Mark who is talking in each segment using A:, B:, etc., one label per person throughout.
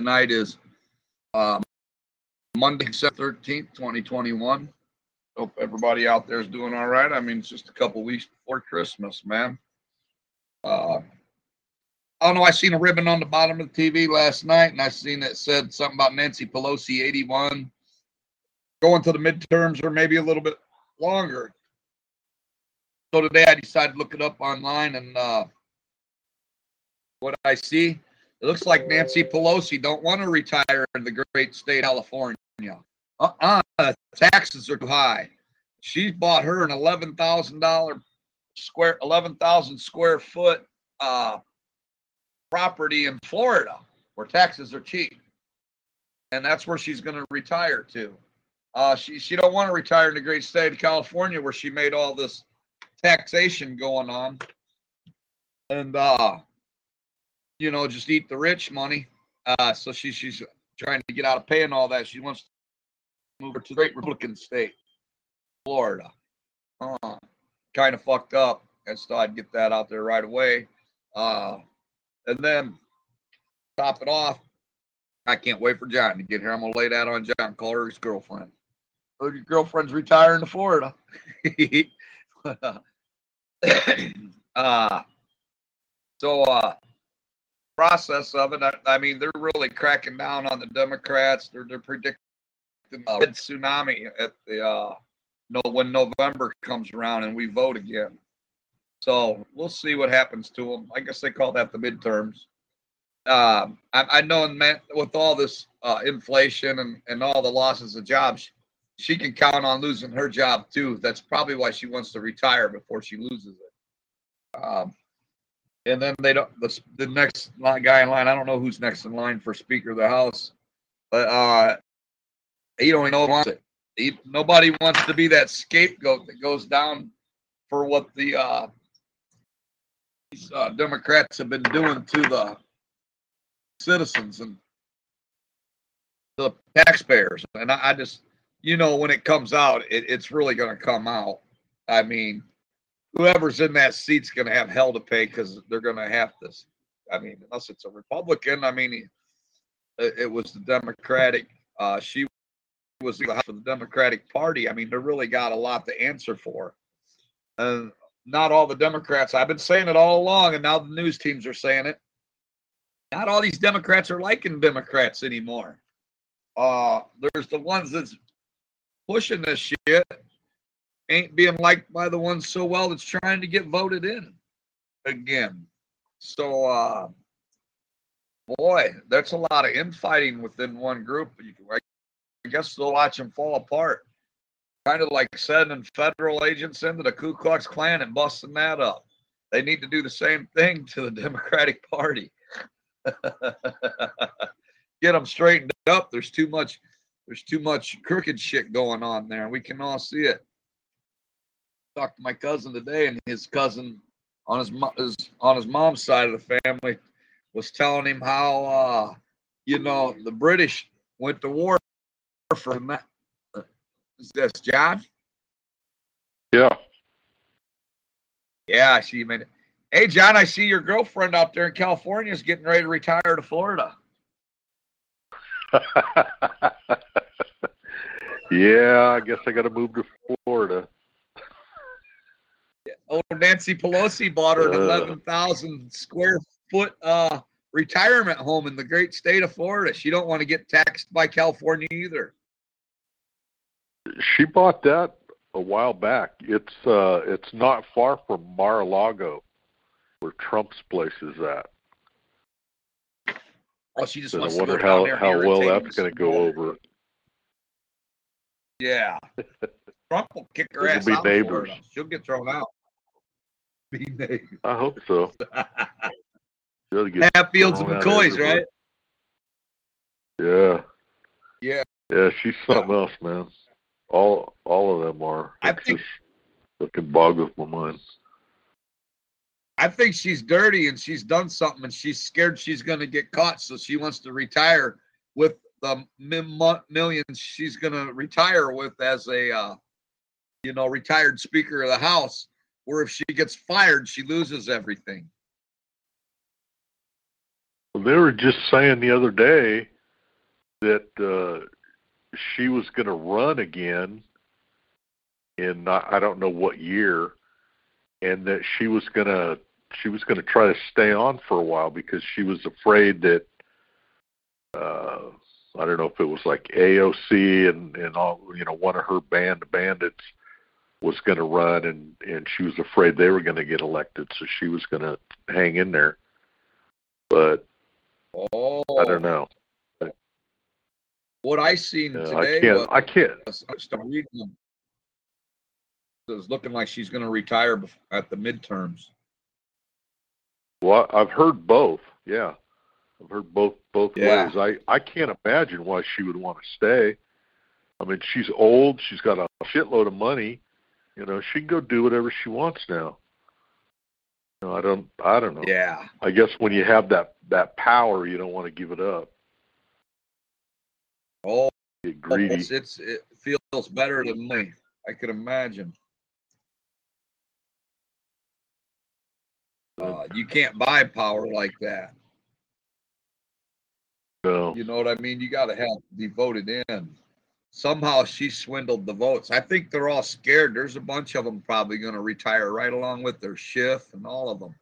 A: tonight is um, Monday, September 13th, 2021. Hope everybody out there is doing all right. I mean, it's just a couple weeks before Christmas, man. Uh, I don't know. I seen a ribbon on the bottom of the TV last night, and I seen it said something about Nancy Pelosi, 81, going to the midterms or maybe a little bit longer. So today I decided to look it up online, and uh, what I see, it looks like Nancy Pelosi don't want to retire in the great state of California. Uh-uh, taxes are too high. She's bought her an eleven thousand dollar square, eleven thousand square foot uh, property in Florida where taxes are cheap, and that's where she's going to retire to. Uh, she she don't want to retire in the great state of California where she made all this taxation going on and uh you know just eat the rich money. Uh so she she's trying to get out of paying all that. She wants to move her to the great republican state florida. Uh, kind of fucked up just thought i'd get that out there right away. Uh and then top it off i can't wait for john to get here. I'm gonna lay that on john call her his girlfriend. Oh, your girlfriend's retiring to florida. Uh, so uh, process of it. I, I, mean, they're really cracking down on the Democrats. They're they're predicting a red tsunami at the uh, no when November comes around and we vote again. So we'll see what happens to them. I guess they call that the midterms. Um, I, I know, man, with all this uh, inflation and, and all the losses of jobs, she can count on losing her job too. That's probably why she wants to retire before she loses it. Um, and then they don't. The, the next guy in line, I don't know who's next in line for Speaker of the House, but uh, he don't even know it. He, nobody wants to be that scapegoat that goes down for what the uh, these uh, Democrats have been doing to the citizens and the taxpayers. And I, I just you know, when it comes out, it, it's really going to come out. I mean, whoever's in that seat's going to have hell to pay because they're going to have this. I mean, unless it's a Republican. I mean, it, it was the Democratic. Uh, she was the for the Democratic Party. I mean, they really got a lot to answer for. And not all the Democrats. I've been saying it all along, and now the news teams are saying it. Not all these Democrats are liking Democrats anymore. Uh, there's the ones that's pushing this shit ain't being liked by the ones so well that's trying to get voted in again. So, uh, boy, that's a lot of infighting within one group. I guess they'll watch them fall apart. Kind of like sending federal agents into the Ku Klux Klan and busting that up. They need to do the same thing to the Democratic Party. Get them straightened up. There's too much there's too much crooked shit going on there. We can all see it. Talked to my cousin today, and his cousin on his, his on his mom's side of the family was telling him how uh, you know the British went to war for that. Is this John?
B: Yeah.
A: Yeah, I see you made it. Hey, John, I see your girlfriend out there in California is getting ready to retire to Florida.
B: yeah, I guess I got to move to Florida.
A: Oh, Nancy Pelosi bought her an uh, 11,000 square foot uh, retirement home in the great state of Florida. She don't want to get taxed by California either.
B: She bought that a while back. It's uh, it's not far from Mar-a-Lago, where Trump's place is at.
A: Oh, she just
B: I wonder how how well that's going to go over.
A: Yeah, Trump will kick her ass
B: be
A: out.
B: neighbors.
A: She'll get thrown out. Be neighbors.
B: I hope so.
A: Hatfields and McCoys, right?
B: Yeah.
A: Yeah.
B: Yeah, she's something else, man. All all of them are.
A: I
B: It's
A: think-
B: just fucking boggles my mind.
A: I think she's dirty and she's done something and she's scared she's going to get caught. So she wants to retire with the mi- millions she's going to retire with as a, uh, you know, retired Speaker of the House. Where if she gets fired, she loses everything.
B: They were just saying the other day that uh, she was going to run again in I I don't know what year, and that she was going to she was going to try to stay on for a while because she was afraid that uh, I don't know if it was like AOC and and all you know one of her band bandits was going to run and and she was afraid they were going to get elected, so she was going to hang in there. But
A: Oh,
B: I don't know.
A: What I seen uh,
B: Yeah,
A: today
B: I can't.
A: was
B: I can't.
A: I started reading them. It was looking like she's going to retire at the midterms.
B: Well, I've heard both. Yeah, I've heard both both
A: Yeah.
B: ways. I I can't imagine why she would want to stay. I mean, she's old. She's got a shitload of money. You know, she can go do whatever she wants now. You know, I don't. I don't know.
A: Yeah.
B: I guess when you have that that power, you don't want to give it up.
A: Oh,
B: Get greedy.
A: it's, it's it feels better than me. I can imagine. Uh, you can't buy power like that.
B: So
A: You know what I mean? You got to have be voted in. Somehow she swindled the votes. I think they're all scared. There's a bunch of them probably going to retire right along with their shift and all of them.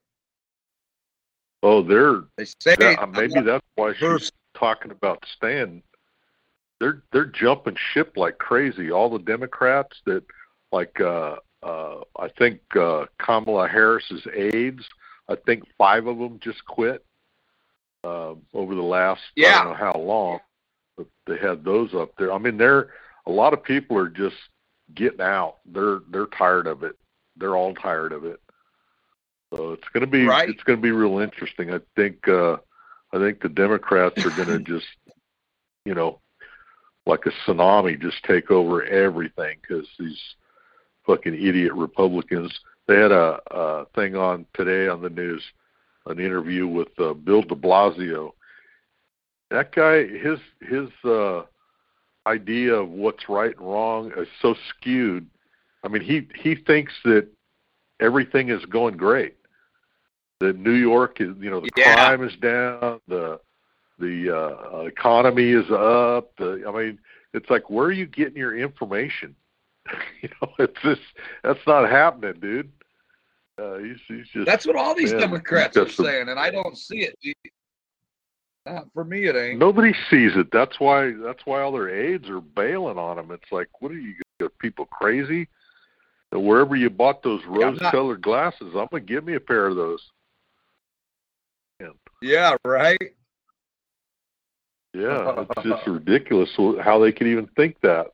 B: oh, they're
A: They say
B: that, maybe that's why she's talking about staying. They're they're jumping ship like crazy. All the Democrats that like uh uh I think uh Kamala Harris's aides, I think five of them just quit uh, over the last
A: yeah.
B: I don't know how long. They had those up there. I mean they're a lot of people are just getting out. They're they're tired of it. They're all tired of it. So it's going to be
A: Right.
B: it's going to be real interesting. I think uh I think the Democrats are going to just, you know, like a tsunami, just take over everything because these fucking idiot Republicans. They had a, a thing on today on the news, an interview with uh, Bill De Blasio. That guy, his his uh, idea of what's right and wrong is so skewed. I mean, he he thinks that everything is going great. That New York is, you know, the
A: Yeah.
B: crime is down, the the uh, economy is up. The, I mean, it's like where are you getting your information? you know, it's just that's not happening, dude. Uh, he's, he's just
A: That's what all these
B: Man,
A: Democrats are saying, and I don't see it. Uh, for me, it ain't.
B: nobody sees it. That's why that's why all their aides are bailing on them. It's like, what are you are people crazy? That wherever you bought those
A: Yeah, I'm not-
B: rose-colored glasses, I'm gonna give me a pair of those.
A: Yeah, right.
B: Yeah, it's just ridiculous how they could even think that.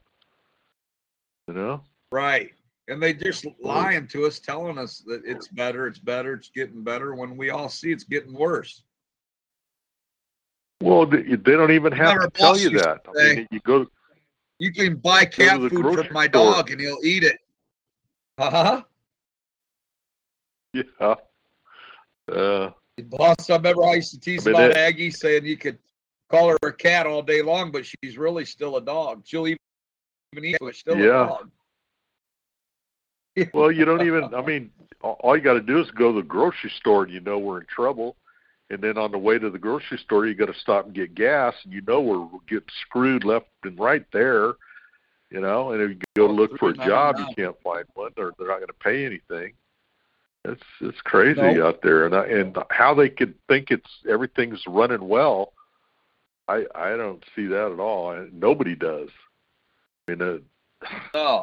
B: You know?
A: Right. And they just lying to us, telling us that it's better, it's better, it's getting better, when we all see it's getting worse.
B: Well, they, don't even have to tell you that. I mean, you go,
A: You can buy cat food from my
B: store.
A: dog and he'll eat it. Uh-huh.
B: yeah. Uh,
A: Boss, I remember I used to tease
B: I mean,
A: about Aggie saying you could call her a cat all day long, but she's really still a dog. She'll even eat, but still
B: Yeah.
A: a dog.
B: well, you don't even. I mean, all you got to do is go to the grocery store, and you know we're in trouble. And then on the way to the grocery store, you got to stop and get gas, and you know we're, getting screwed left and right there. You know, and if you go to look for a job, you can't find one, or they're not going to pay anything. It's it's crazy out there, and I, and how they could think it's everything's running well. I I don't see that at all. I, nobody does. I mean, uh,
A: No.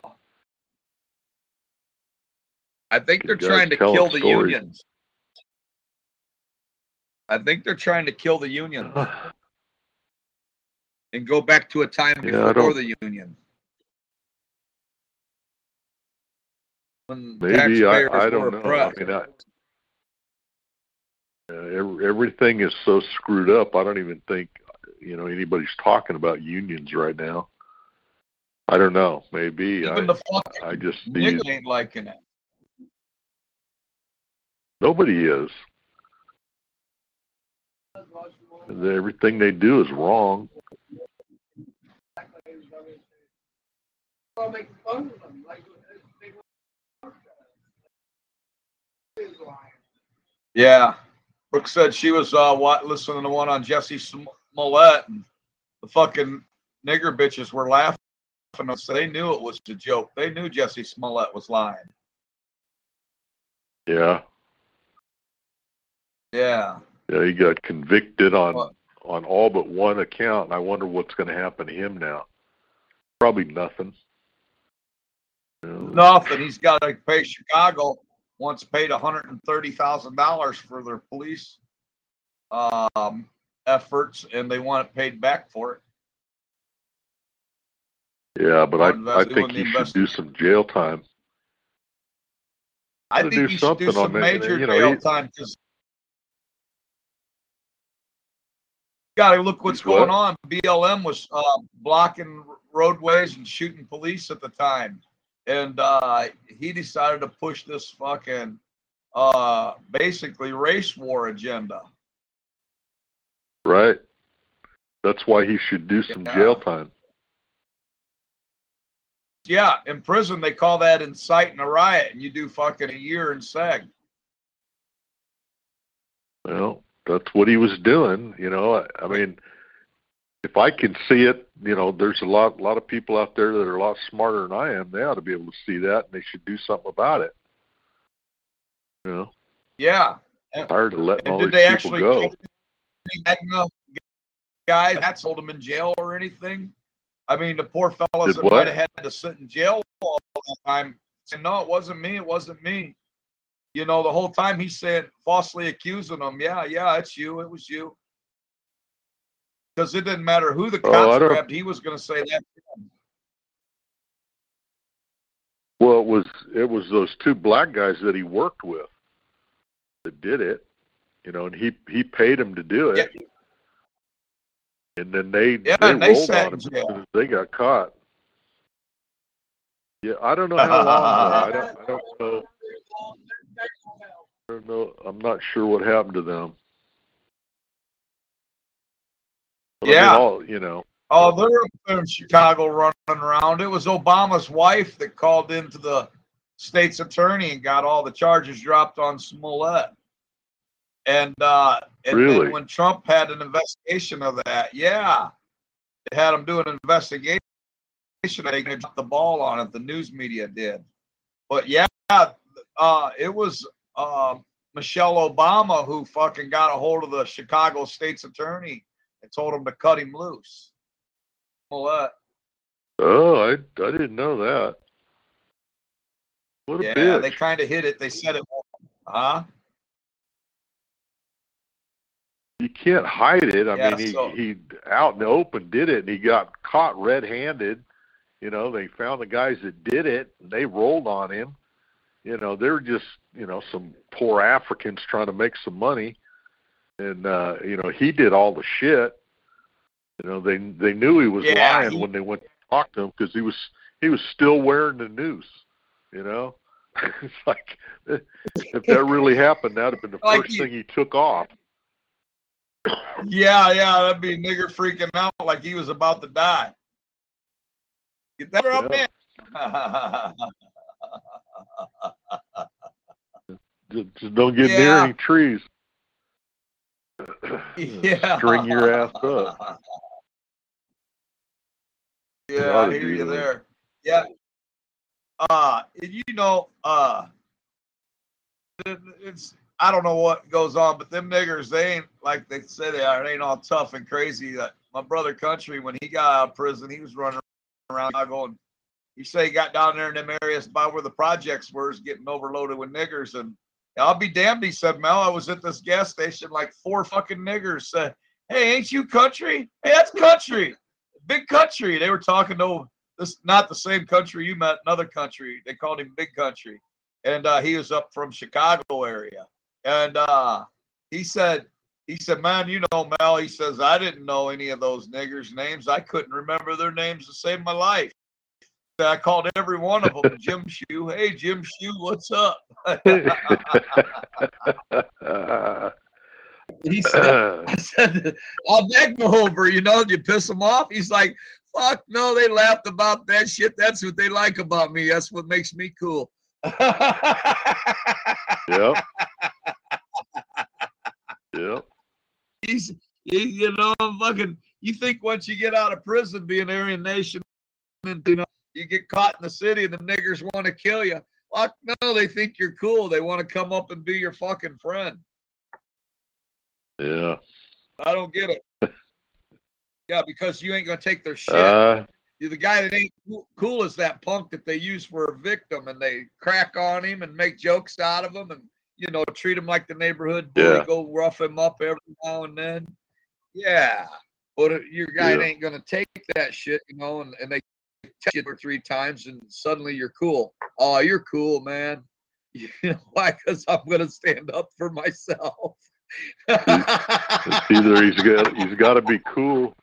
A: I think they're trying to kill the
B: stories.
A: unions. I think they're trying to kill the union and go back to a time
B: Yeah,
A: before the union. When
B: Maybe I, I don't know. I mean, I, uh, everything is so screwed up. I don't even think you know anybody's talking about unions right now. I don't know. Maybe
A: Even
B: I,
A: the fucking
B: I just
A: ain't liking it.
B: nobody is. Everything they do is wrong.
A: Yeah. Brooke said she was uh what, listening to one on Jussie Smollett and the fucking nigger bitches were laughing. So they knew it was a joke. They knew Jussie Smollett was lying.
B: Yeah,
A: Yeah.
B: Yeah. He got convicted on
A: What?
B: on all but one account. And I wonder what's going to happen to him now. Probably nothing. You know,
A: Nothing. He's got to pay Chicago. Once paid hundred and thirty thousand dollars for their police um, efforts, and they want it paid back for it.
B: Yeah, but I I think he should do some jail time.
A: I think
B: do
A: he should do
B: on
A: some
B: that,
A: major
B: you know,
A: jail
B: he-
A: time because got to look what's
B: what?
A: going on. BLM was uh, blocking roadways and shooting police at the time, and uh, he decided to push this fucking uh, basically race war agenda.
B: Right. That's why he should do some
A: Yeah.
B: jail time.
A: Yeah, in prison they call that inciting a riot, and you do fucking a year in seg.
B: Well, that's what he was doing. You know, I, I mean, if I can see it, you know, there's a lot, a lot of people out there that are a lot smarter than I am. They ought to be able to see that, and they should do something about it. You know,
A: Yeah.
B: tired of letting
A: And
B: all
A: did
B: these
A: they
B: people
A: actually
B: go.
A: Magna guy that's hold him in jail or anything? I mean, the poor fellas
B: Did
A: that
B: what?
A: might have had to sit in jail all that time And no, it wasn't me, it wasn't me. You know, the whole time he's saying, falsely accusing them, yeah, yeah, it's you, it was you. Because it didn't matter who the
B: Oh,
A: cops
B: don't-
A: grabbed, he was going to say that.
B: Well, it was it was those two black guys that he worked with that did it. You know, and he he paid them to do it. And then they
A: Yeah,
B: they
A: they
B: rolled on him as
A: jail.
B: soon as they got caught. Yeah, I don't know how long. I don't. I don't know. Know. I'm not sure what happened to them. But I mean,
A: Yeah.
B: all, you know.
A: Oh, they're up in Chicago running around. It was Obama's wife that called into the state's attorney and got all the charges dropped on Smollett. And uh and
B: Really?
A: when Trump had an investigation of that, yeah, they had him do an investigation. They dropped the ball on it. The news media did, but yeah, uh, it was uh, Michelle Obama who fucking got a hold of the Chicago state's attorney and told him to cut him loose. Smollett.
B: Oh, I I didn't know that. What a
A: Yeah,
B: bitch.
A: they kind of hit it. They said it. Huh?
B: you can't hide it. I
A: Yeah,
B: mean, he
A: so-
B: he out in the open did it, and he got caught red-handed. You know, they found the guys that did it, and they rolled on him. You know, they were just you know some poor Africans trying to make some money, and uh, you know he did all the shit. You know, they they knew he was
A: Yeah,
B: lying
A: he-
B: when they went to talk to him because he was he was still wearing the noose. You know, it's like if that really happened, that'd have been the
A: Like
B: first
A: he-
B: thing he took off.
A: Yeah, yeah, that'd be nigger freaking out like he was about to die. Get that up
B: Yeah.
A: there.
B: Just, just don't get near any trees.
A: yeah.
B: String your ass up.
A: Yeah, I hear you there. Yeah. Uh, and you know, uh, it's I don't know what goes on, but them niggers, they ain't like they say they are. They ain't all tough and crazy. That my brother Country, when he got out of prison, he was running around going. He say he got down there in them areas by where the projects were, is getting overloaded with niggers. And I'll be damned, he said, Mel, I was at this gas station, like four fucking niggers said, Hey, ain't you country? Hey, that's country. Big country. They were talking to this not the same country you met, another country. They called him Big Country. And uh, he was up from Chicago area. And uh, he said, he said, "Man, you know, Mel." He says, "I didn't know any of those niggers' names. I couldn't remember their names to save my life." I called every one of them Jim Shoe. Hey, Jim Shoe, what's up? he said, I said, I'll beg him over, you know, you piss him off. He's like, fuck no, they laughed about that shit. That's what they like about me. That's what makes me cool.
B: yep. Yep.
A: He's, he, you know, fucking, you think once you get out of prison being Aryan Nation, and, you know, you get caught in the city and the niggers want to kill you. Fuck no, they think you're cool. They want to come up and be your fucking friend.
B: Yeah.
A: I don't get it. yeah, because you ain't gonna take their shit.
B: Uh,
A: You're the guy that ain't cool as that punk that they use for a victim, and they crack on him and make jokes out of him, and you know treat him like the neighborhood bully,
B: Yeah.
A: go rough him up every now and then. Yeah, but your guy
B: Yeah.
A: ain't gonna take that shit, you know, and, and they touch you two or three times, and suddenly you're cool. Oh, you're cool, man. You know why? Because I'm gonna stand up for myself.
B: either he's got he's got to be cool,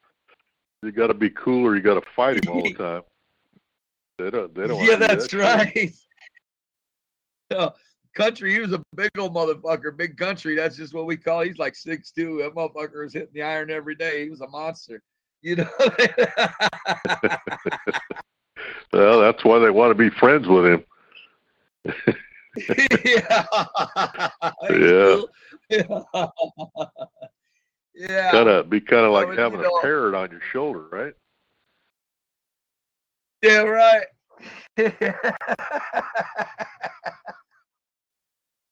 B: you got to be cool, or you got to fight him all the time. They don't. They don't.
A: yeah, that's
B: that
A: right. Yeah, uh, country, he was a big old motherfucker. Big country, that's just what we call. He's like six two. That motherfucker was hitting the iron every day. He was a monster. You know.
B: Well, that's why they want to be friends with him.
A: yeah.
B: Yeah.
A: Yeah. yeah.
B: Kind of be kind of like
A: you
B: having
A: know-
B: a parrot on your shoulder, right?
A: Yeah, right.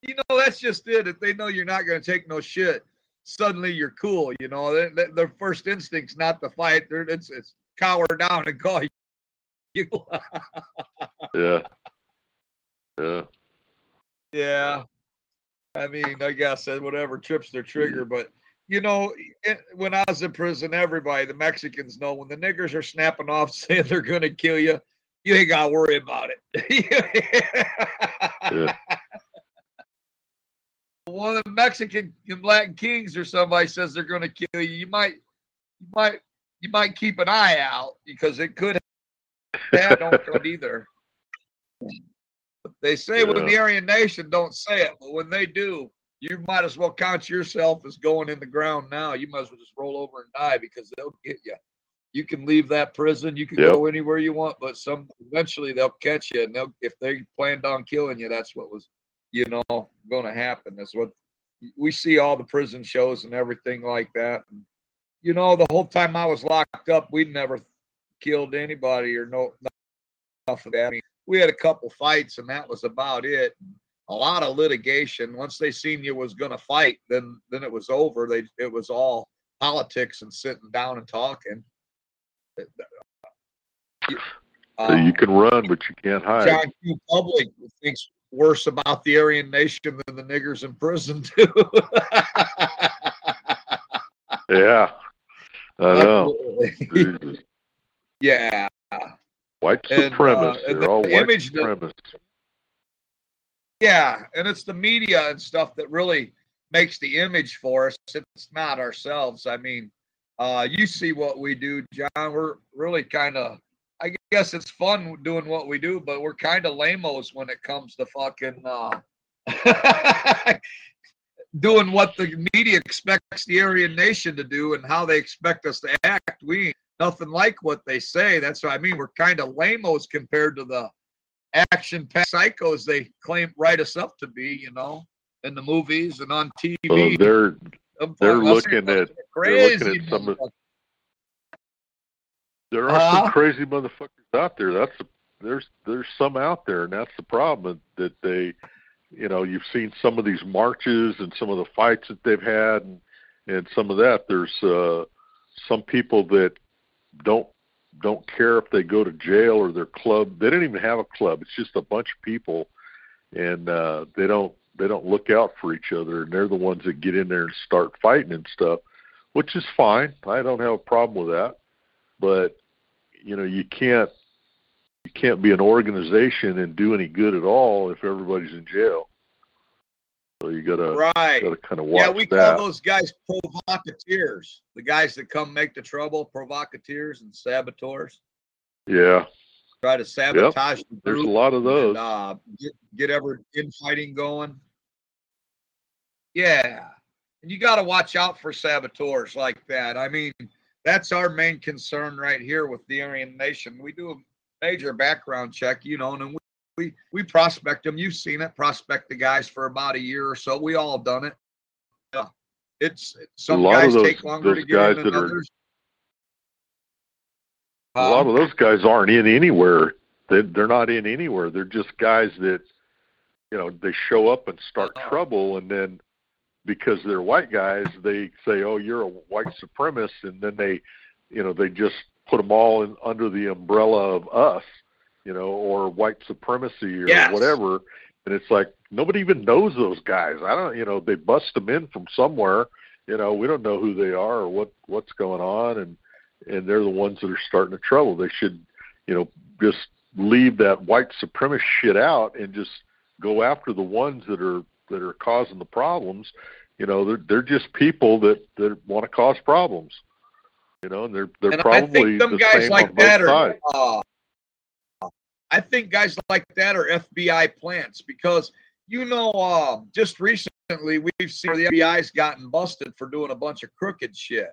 A: you know, that's just it. If they know you're not going to take no shit, suddenly you're cool. You know, They- they- their first instinct's not to fight. They're, it's, it's cower down and call you.
B: Yeah. Yeah.
A: yeah. I mean, I guess that whatever trips their trigger, but you know, it, when I was in prison, everybody, the Mexicans know when the niggers are snapping off saying they're going to kill you, you ain't got to worry about it.
B: Yeah.
A: One of the Mexican and Latin kings or somebody says they're going to kill you. You might, you might, you might keep an eye out because it could. That don't come either. They say when the Aryan Nation don't say it, but when they do, you might as well count yourself as going in the ground now. You might as well just roll over and die because they'll get you. You can leave that prison. You can
B: Yep.
A: go anywhere you want, but some eventually they'll catch you, and they'll if they planned on killing you, that's what was, you know, going to happen. That's what we see all the prison shows and everything like that. And, you know, the whole time I was locked up, we never killed anybody or no nothing. of that. I mean, we had a couple fights, and that was about it. A lot of litigation. Once they seen you was going to fight, then then it was over. They it was all politics and sitting down and talking.
B: So you um, can run, but you can't hide.
A: John Q. Public thinks worse about the Aryan Nation than the niggers in prison do.
B: Yeah. I know.
A: Yeah.
B: White
A: And, uh,
B: supremacists. They're all
A: the
B: white
A: image that- Yeah, and it's the media and stuff that really makes the image for us. It's not ourselves. I mean, uh, you see what we do, John. We're really kind of, I guess it's fun doing what we do, but we're kind of lamos when it comes to fucking uh, doing what the media expects the Aryan Nation to do and how they expect us to act. We ain't nothing like what they say. That's what I mean. We're kind of lamos compared to the action psychos they claim write us up to be, you know, in the movies and on TV.
B: Well, they're they're looking at- they're looking at some of-. There are
A: Uh-huh.
B: some crazy motherfuckers out there. That's there's there's some out there, and that's the problem that they, you know, you've seen some of these marches and some of the fights that they've had, and and some of that. There's uh, some people that don't don't care if they go to jail or their club. They don't even have a club. It's just a bunch of people, and uh, they don't they don't look out for each other, and they're the ones that get in there and start fighting and stuff, which is fine. I don't have a problem with that, but you know you can't you can't be an organization and do any good at all if everybody's in jail. So you gotta
A: Right.
B: gotta kind of watch
A: Yeah, we
B: that.
A: call those guys provocateurs. The guys that come make the trouble, provocateurs and saboteurs.
B: yeah,
A: Try to sabotage the
B: there's a lot of those.
A: and uh, get, get ever infighting going. Yeah. And you got to watch out for saboteurs like that. I mean, that's our main concern right here with the Aryan Nation. We do a major background check, you know, and we, we, we prospect them. You've seen it, prospect the guys for about a year or so. We all done it. Yeah. It's some
B: lot of
A: guys
B: those-
A: take longer to get
B: guys
A: in than
B: that are-
A: others.
B: a lot
A: Um,
B: of those guys aren't in anywhere. They they're not in anywhere. They're just guys that you know they show up and start
A: Uh-huh.
B: trouble, and then because they're white guys, they say, "Oh, you're a white supremacist," and then they you know they just put them all in under the umbrella of us, you know, or white supremacy or
A: Yes.
B: whatever. And it's like nobody even knows those guys. I don't, you know, they bust them in from somewhere. You know, we don't know who they are or what what's going on, and and they're the ones that are starting the trouble. They should, you know, just leave that white supremacist shit out and just go after the ones that are that are causing the problems. You know, they're they're just people that that want to cause problems. You know, and they're they're
A: and I
B: probably the
A: guys
B: same
A: like
B: on both
A: that are. Uh, I think guys like that are FBI plants because you know, uh, just recently we've seen the FBI's gotten busted for doing a bunch of crooked shit,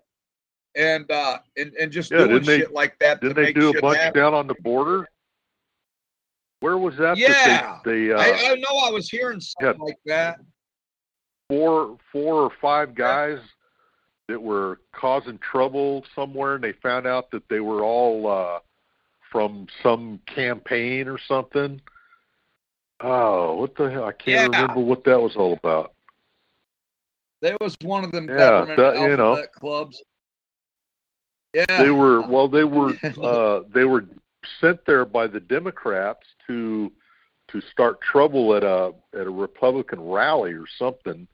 A: and uh, and and just
B: Yeah,
A: doing
B: they-
A: shit like that.
B: Didn't they do a bunch
A: happen.
B: down on the border? Where was that?
A: Yeah.
B: that they, they uh,
A: I, I know I was hearing something
B: Yeah.
A: like that.
B: Four four or five guys that were causing trouble somewhere, and they found out that they were all uh, from some campaign or something. Oh, what the hell? I can't
A: Yeah.
B: remember what that was all about.
A: There was one of them
B: Yeah,
A: government
B: that- you know.
A: clubs. Yeah,
B: They were well, they were uh, they were sent there by the Democrats to to start trouble at a at a Republican rally or something,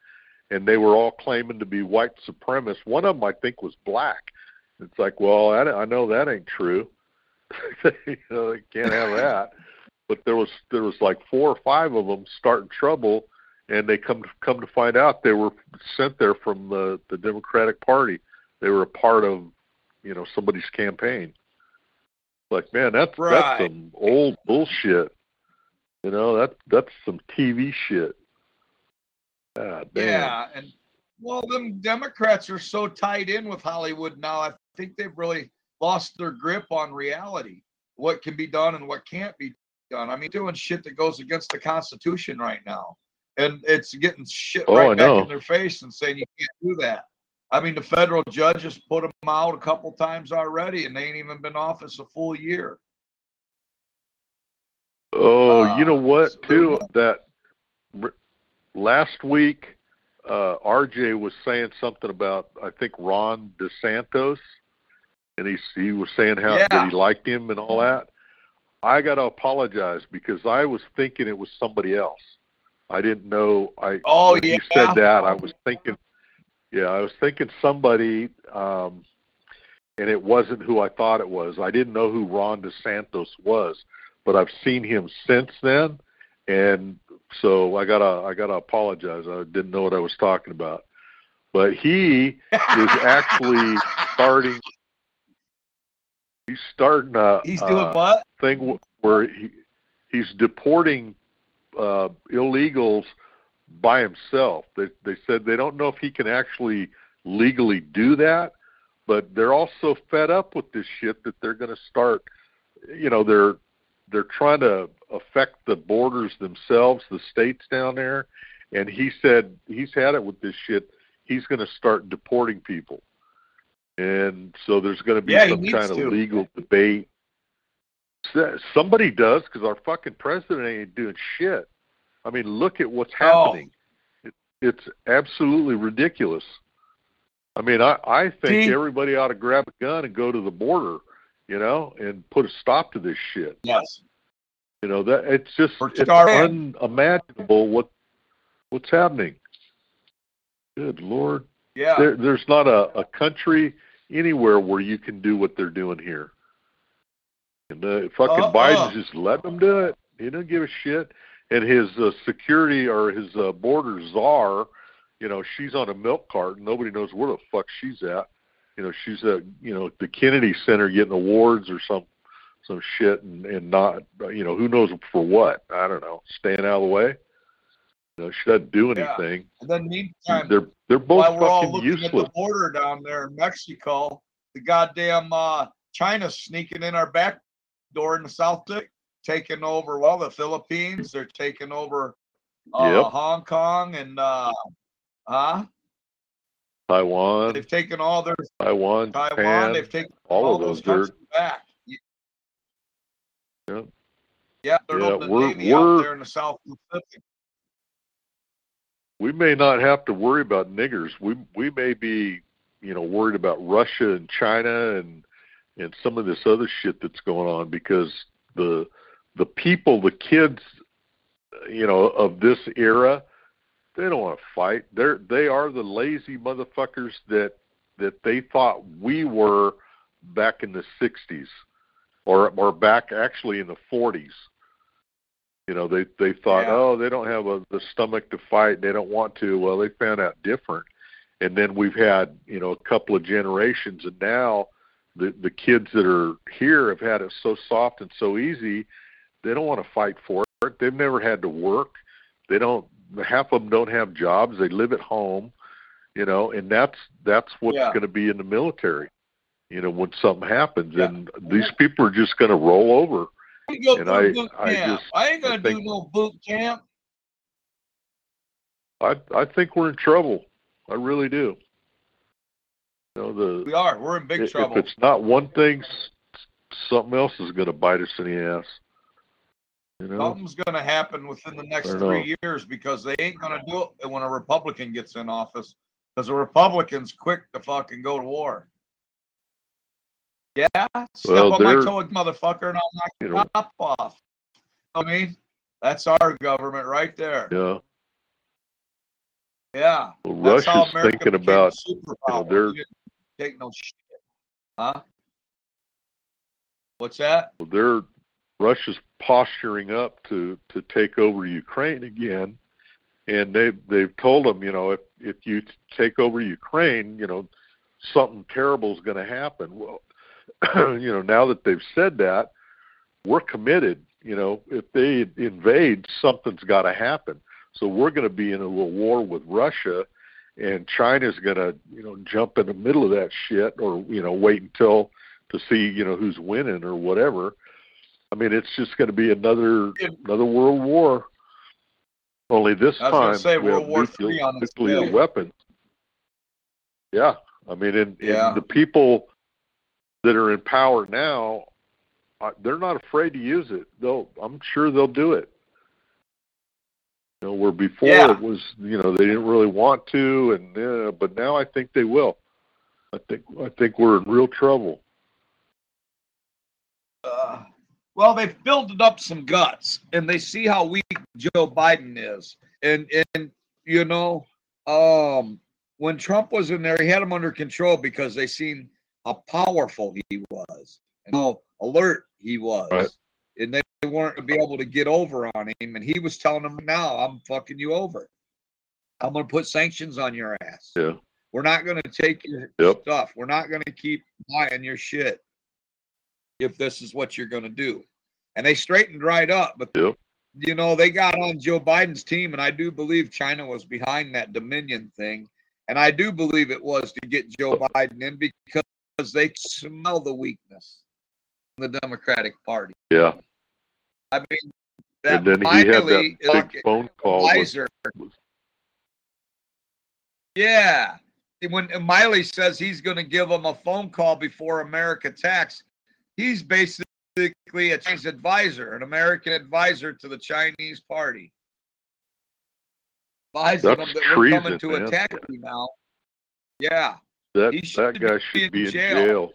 B: and they were all claiming to be white supremacists. One of them, I think, was black. It's like, well, I, I know that ain't true. you know, they can't have that. But there was there was like four or five of them starting trouble, and they come to, come to find out they were sent there from the the Democratic Party. They were a part of you know somebody's campaign. Like, man, that's
A: Right.
B: that's some old bullshit. You know, that that's some TV shit. God.
A: Yeah, and well, them Democrats are so tied in with Hollywood now. I think they've really lost their grip on reality, what can be done and what can't be done. I mean, doing shit that goes against the Constitution right now, and it's getting shit
B: Oh,
A: right back
B: know.
A: in their face and saying you can't do that. I mean, the federal judges put them out a couple times already, and they ain't even been office a full year.
B: Oh, you know
A: Uh,
B: what?
A: so
B: Too that last week, uh, RJ was saying something about I think Ron DeSantis, and he he was saying how
A: Yeah.
B: that he liked him and all that. I got to apologize because I was thinking it was somebody else. I didn't know. I
A: Oh,
B: when he said that I was thinking. Yeah, I was thinking somebody, um, and it wasn't who I thought it was. I didn't know who Ron DeSantis was, but I've seen him since then, and so I gotta I gotta apologize. I didn't know what I was talking about, but he is actually starting. He's starting a,
A: He's doing what?
B: thing wh- where he he's deporting uh, illegals by himself. They they said they don't know if he can actually legally do that, but they're also fed up with this shit that they're going to start. You know, they're they're trying to affect the borders themselves, the states down there, and he said he's had it with this shit. He's going to start deporting people, and so there's going to be
A: Yeah,
B: some kind of legal debate. Somebody does because our fucking president ain't doing shit. I mean, look at what's
A: Oh.
B: happening. It, it's absolutely ridiculous. I mean, I I think
A: See?
B: everybody ought to grab a gun and go to the border, you know, and put a stop to this shit.
A: Yes.
B: You know that it's just it's unimaginable what what's happening. Good lord,
A: Yeah.
B: there, there's not a, a country anywhere where you can do what they're doing here. And uh, fucking
A: Uh-uh.
B: Biden's just letting them do it. He don't give a shit. and his uh, security or his uh, border czar, you know, she's on a milk cart and nobody knows where the fuck she's at. You know, she's at you know the Kennedy Center getting awards or some some shit and and not you know who knows for what I don't know staying out of the way. You know, she doesn't do anything. Yeah.
A: And then meantime,
B: They're they're both
A: while we're all looking at
B: useless.
A: the border down there in Mexico, the goddamn uh, China's sneaking in our back door in the South Pacific, taking over. Well, the Philippines, they're taking over uh,
B: Yep.
A: Hong Kong and uh, huh?
B: Taiwan,
A: They've taken all their
B: Taiwan,
A: Taiwan.
B: Japan,
A: they've taken
B: all
A: all,
B: of those.
A: those
B: They're
A: back.
B: Yeah.
A: Yeah, they're
B: Yeah,
A: opening
B: we're-
A: navy
B: we're-
A: out there in the South Pacific.
B: we may not have to worry about niggers. We we may be, you know, worried about Russia and China and and some of this other shit that's going on because the the people, the kids, you know, of this era, they don't want to fight. They're they are the lazy motherfuckers that that they thought we were back in the '60s, or or back actually in the '40s. You know, they they thought,
A: Yeah.
B: oh, they don't have a, the stomach to fight. They don't want to. Well, they found out different, and then we've had you know a couple of generations, and now the the kids that are here have had it so soft and so easy. They don't want to fight for it. They've never had to work. They don't. Half of them don't have jobs. They live at home. You know, and that's that's what's
A: Yeah.
B: going to be in the military. You know, when something happens,
A: Yeah.
B: and these people are just going to roll over.
A: I ain't gonna
B: And
A: do
B: I- I just-
A: I ain't gonna
B: think-
A: do no boot camp.
B: I I think we're in trouble. I really do. You know, the
A: We are. We're in big
B: if
A: trouble.
B: it's not one thing, something else is going to bite us in the ass. You know,
A: Something's going to happen within the next three years because they ain't going to do it when a Republican gets in office. Because the Republicans quick to fucking go to war. Yeah, step
B: Well,
A: on my
B: they're-
A: toe, motherfucker, and I'll knock
B: You
A: your top off. I mean, that's our government right there.
B: yeah.
A: Yeah,
B: Well,
A: that's
B: Russia's thinking about
A: superpower.
B: they're-
A: We didn't take no shit, huh? What's that?
B: they're Russia's posturing up to to take over Ukraine again, and they they've told them, you know, if if you take over Ukraine, you know, something terrible is going to happen. Well, you know, now that they've said that, we're committed. You know, if they invade, something's got to happen. So we're going to be in a little war with Russia, and China's going to, you know, jump in the middle of that shit, or you know, wait until to see, you know, who's winning or whatever. I mean, it's just going to be another another world war. Only this time
A: say
B: we
A: World
B: have
A: War
B: nuclear, nuclear weapons. Yeah, I mean, and,
A: Yeah.
B: and the people that are in power now, uh, they're not afraid to use it. They'll, I'm sure they'll do it. You know, where before
A: Yeah.
B: it was, you know, they didn't really want to, and uh, but now I think they will. I think I think we're in real trouble.
A: Uh, well, they've built it up some guts, and they see how weak Joe Biden is, and and you know, um, when Trump was in there, he had him under control because they seen how powerful he was and how alert he was,
B: Right.
A: and they weren't to be able to get over on him. And he was telling them, "Now I'm fucking you over. I'm going to put sanctions on your ass.
B: Yeah.
A: We're not going to take your
B: Yep.
A: stuff. We're not going to keep buying your shit." If this is what you're going to do. And they straightened right up, but
B: Yep.
A: you know they got on Joe Biden's team, and I do believe China was behind that Dominion thing, and I do believe it was to get Joe Biden in because they smell the weakness in the Democratic Party.
B: Yeah,
A: I mean, that
B: and then he had that big phone call. With,
A: advisor. Yeah. When Milley says he's going to give him a phone call before America attacks, he's basically a Chinese advisor, an American advisor to the Chinese party. Advising them that we're coming to
B: man.
A: attack you now. Yeah.
B: that that guy
A: be
B: should be in
A: jail.
B: jail.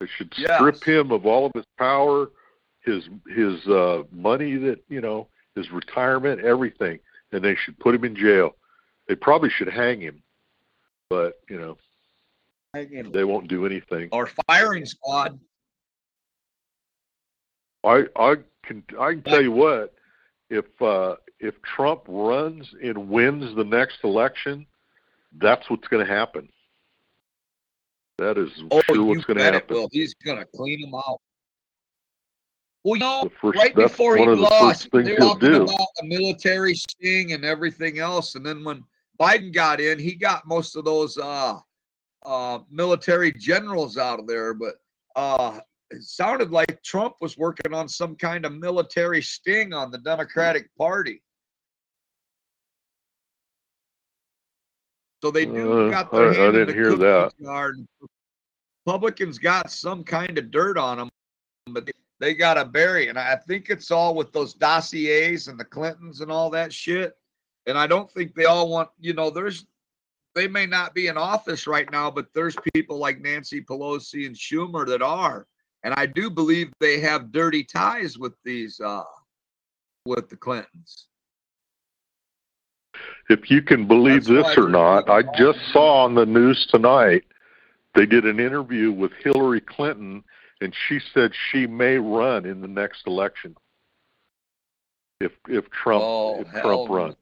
B: They should
A: Yes.
B: strip him of all of his power, his his uh money that you know, his retirement, everything, and they should put him in jail. They probably should hang him, but you know they won't do anything.
A: Our firing squad.
B: I I can I can tell you what, if uh, if Trump runs and wins the next election, that's what's going to happen. That is
A: Oh,
B: sure what's going to happen.
A: will. He's going to clean them out. Well, you know,
B: first-
A: right before he
B: the
A: lost, they were talking
B: do.
A: about the military sting and everything else. And then when Biden got in, he got most of those uh, uh, military generals out of there. But uh, it sounded like Trump was working on some kind of military sting on the Democratic Party. So they do
B: Uh,
A: got their
B: I- I
A: hand in
B: didn't
A: the
B: hear that.
A: jar. and Republicans got some kind of dirt on them, but they, they got to bury. And I think it's all with those dossiers and the Clintons and all that shit. And I don't think they all want, you know, there's, they may not be in office right now, but there's people like Nancy Pelosi and Schumer that are. And I do believe they have dirty ties with these, uh, with the Clintons.
B: If you can believe
A: That's
B: this or not, I just saw on the news tonight they did an interview with Hillary Clinton, and she said she may run in the next election if if Trump
A: Oh,
B: if Trump runs.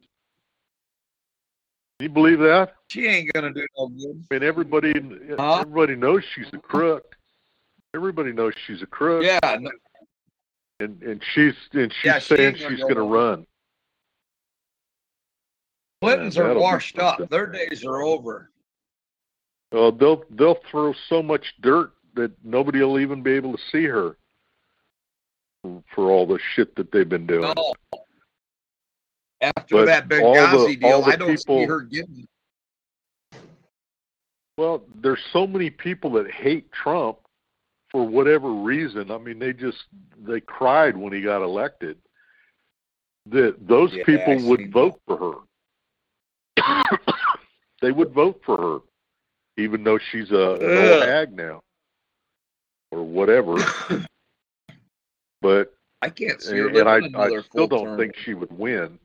B: You believe that?
A: She ain't gonna do no good.
B: I mean, everybody
A: Huh?
B: everybody knows she's a crook. Everybody knows she's a crook,
A: Yeah, no,
B: and and she's and she's
A: Yeah, she
B: saying
A: ain't gonna
B: she's
A: go
B: going to
A: nowhere.
B: run.
A: Clintons
B: Man,
A: are washed up. Their days are over.
B: Uh, they'll they'll throw so much dirt that nobody will even be able to see her for all the shit that they've been doing.
A: No. After
B: But
A: that
B: all the-
A: Benghazi deal, I don't see her getting.
B: Well, there's so many people that hate Trump for whatever reason. I mean, they just they cried when he got elected. That those
A: Yeah,
B: people
A: I
B: would vote for her. they would vote for her, even though she's a hag now, or whatever. but
A: I can't see her
B: and, and I, I still don't
A: term.
B: think she would win.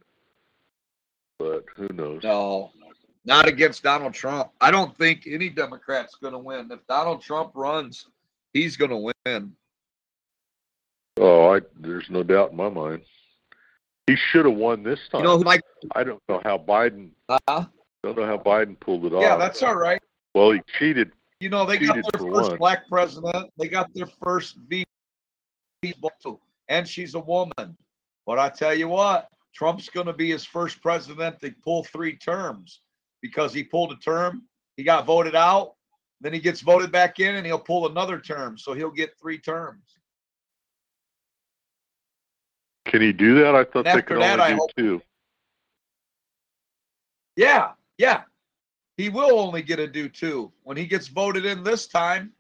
B: But who knows?
A: No, not against Donald Trump. I don't think any Democrat's going to win. If Donald Trump runs, he's going to win.
B: Oh, I there's no doubt in my mind. He should have won this time.
A: You know, who like,
B: I don't know how Biden.
A: uh,
B: Don't know how Biden pulled it off.
A: yeah, that's all right.
B: Well, he cheated.
A: You know, they got their first
B: one.
A: black president. They got their first VP, and she's a woman. But I tell you what, Trump's going to be his first president to pull three terms because he pulled a term, he got voted out, then he gets voted back in, and he'll pull another term. So he'll get three terms.
B: Can he do that? I thought
A: And
B: they could
A: that,
B: only
A: I
B: do two.
A: Yeah, yeah. He will only get to do two when he gets voted in this time.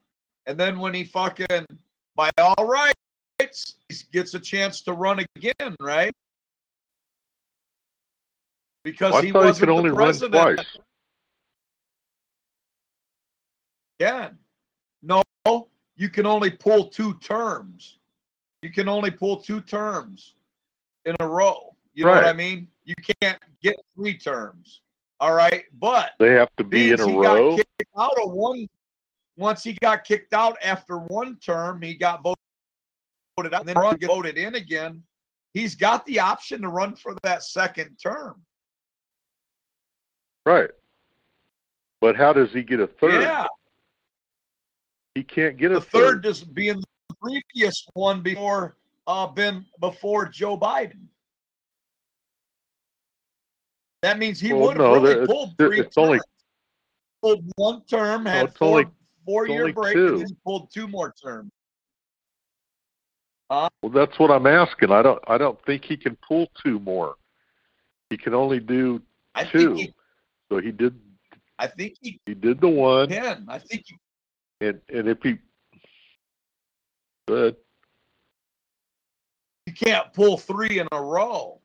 A: And then when he fucking, by all rights, he gets a chance to run again, right? Because
B: I
A: he wasn't
B: could only
A: the
B: run
A: president.
B: twice.
A: Again. No, you can only pull two terms. You can only pull two terms in a row. You know what I mean? You can't get three terms. All right. But
B: They have to be in a
A: he
B: row.
A: Got kicked out of one. Once he got kicked out after one term, he got voted out, and then voted in again. He's got the option to run for that second term.
B: Right. But how does he get a third?
A: Yeah,
B: He can't get a
A: the third just being the previous one before uh been before Joe Biden. That means he
B: Well,
A: would have
B: no,
A: really pulled three
B: it's only-.
A: Pulled one term, had
B: it's
A: four,
B: only-
A: four year break,
B: two.
A: and then pulled two more terms.
B: Well, that's what I'm asking. I don't. I don't think he can pull two more. He can only do
A: I
B: two.
A: think he,
B: So he did.
A: I think he
B: He did the one,
A: can. I think he
B: and and if he, good.
A: you can't pull three in a row.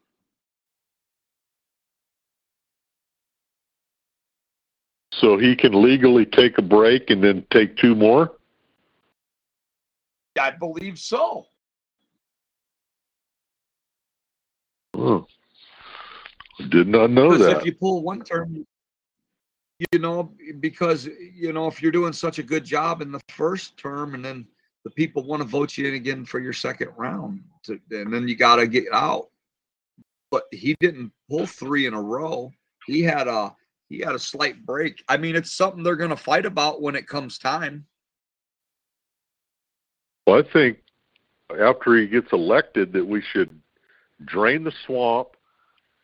B: So he can legally take a break and then take two more.
A: I believe so.
B: Oh. Did not know that.
A: if you pull one term, you know, because you know if you're doing such a good job in the first term, and then the people want to vote you in again for your second round, to, and then you got to get out. But he didn't pull three in a row. He had a he had a slight break. I mean, it's something they're going to fight about when it comes time.
B: Well, I think after he gets elected, that we should drain the swamp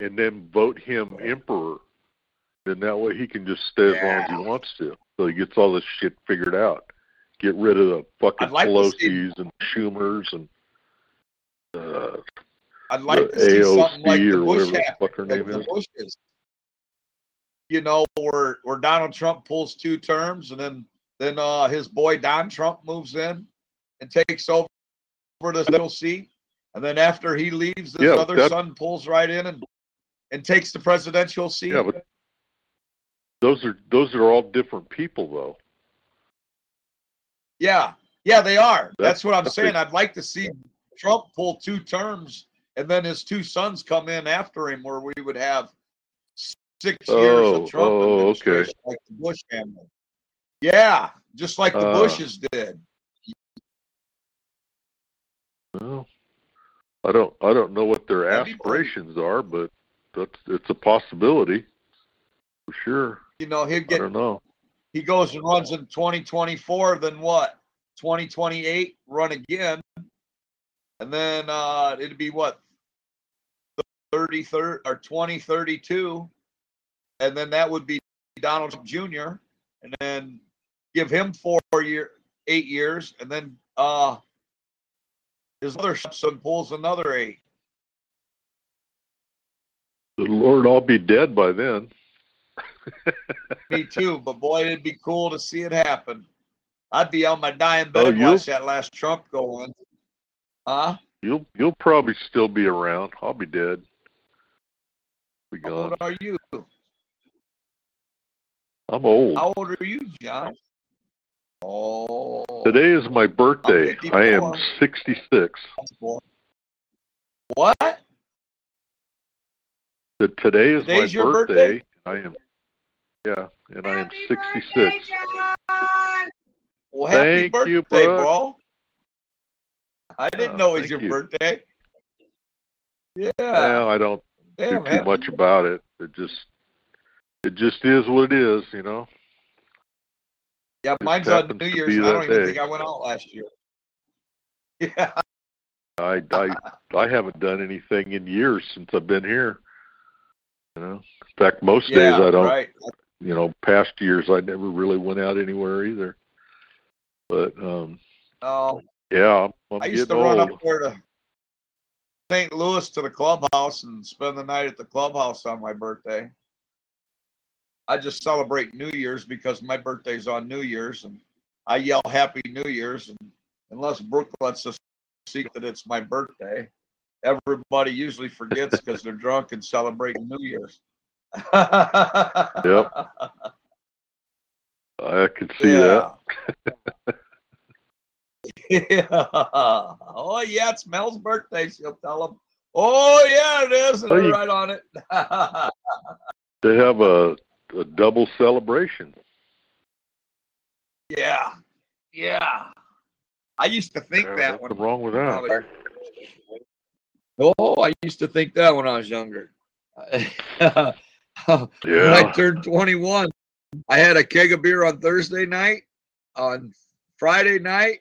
B: and then vote him emperor. And that way he can just stay as long as he wants to. So he gets all this shit figured out. Get rid of the fucking
A: like
B: Pelosi's and Schumers and uh,
A: I'd like
B: the
A: to see something like the Bush
B: whatever the her name
A: the
B: is.
A: Bushes. You know, where where Donald Trump pulls two terms, and then then uh, his boy Don Trump moves in and takes over the middle seat, and then after he leaves, his
B: Yeah,
A: other
B: that-
A: son pulls right in and and takes the presidential seat.
B: Yeah, but those are those are all different people though.
A: Yeah, yeah, they are. That's,
B: That's-
A: what I'm saying. I'd like to see Trump pull two terms and then his two sons come in after him, where we would have six years
B: Oh,
A: of Trump
B: oh,
A: administration like the Bush family. Yeah, just like the
B: Uh,
A: Bushes did.
B: Well, I don't I don't know what their
A: That'd be great.
B: aspirations are, but that's it's a possibility for sure.
A: You know, he'd
B: I
A: get
B: don't know.
A: he goes and runs in 2024, then what? 2028, run again. And then uh it'd be what 33rd or 2032. And then that would be Donald Trump Jr. And then give him four year eight years, and then uh his other son pulls another eight.
B: The Lord, I'll be dead by then.
A: Me too, but boy, it'd be cool to see it happen. I'd be on my dying bed
B: Oh,
A: and watch that last Trump go in. Huh?
B: You'll you'll probably still be around. I'll be dead. Be
A: How
B: gone.
A: old are you?
B: I'm old.
A: How old are you, John? Oh,
B: Today is my birthday. I am 66.
A: What?
B: That Today is
A: Today's
B: my
A: your birthday?
B: I am. Yeah, and I am 66.
A: Well, happy
B: Thank
A: birthday,
B: you, bro.
A: bro. I didn't know it was your
B: you.
A: birthday. Yeah.
B: Well, I don't
A: Damn,
B: do too
A: happy-
B: much about it. It just it just is what it is, you know.
A: Yeah,
B: Just
A: mine's on New Year's. I don't even
B: day.
A: think I went out last year. Yeah.
B: I I I haven't done anything in years since I've been here. You know. In fact, most days I don't.
A: right.
B: You know, past years I never really went out anywhere either. But um,
A: No,
B: yeah, I'm, I'm
A: used to run
B: old.
A: up there to St. Louis to the clubhouse and spend the night at the clubhouse on my birthday. I just celebrate New Year's because my birthday's on New Year's and I yell Happy New Year's. And unless Brooke lets us see that it's my birthday, everybody usually forgets because they're drunk and celebrating New Year's.
B: Yep. I can see that.
A: yeah. Oh yeah, it's Mel's birthday. She'll tell him. Oh yeah, it is. And
B: Oh, you-
A: right on it.
B: They have a, a double celebration.
A: yeah, yeah. I used to think
B: Yeah,
A: that
B: what's wrong with that?
A: Oh, I used to think that when I was younger. when I turned 21, I had a keg of beer on Thursday night, on Friday night,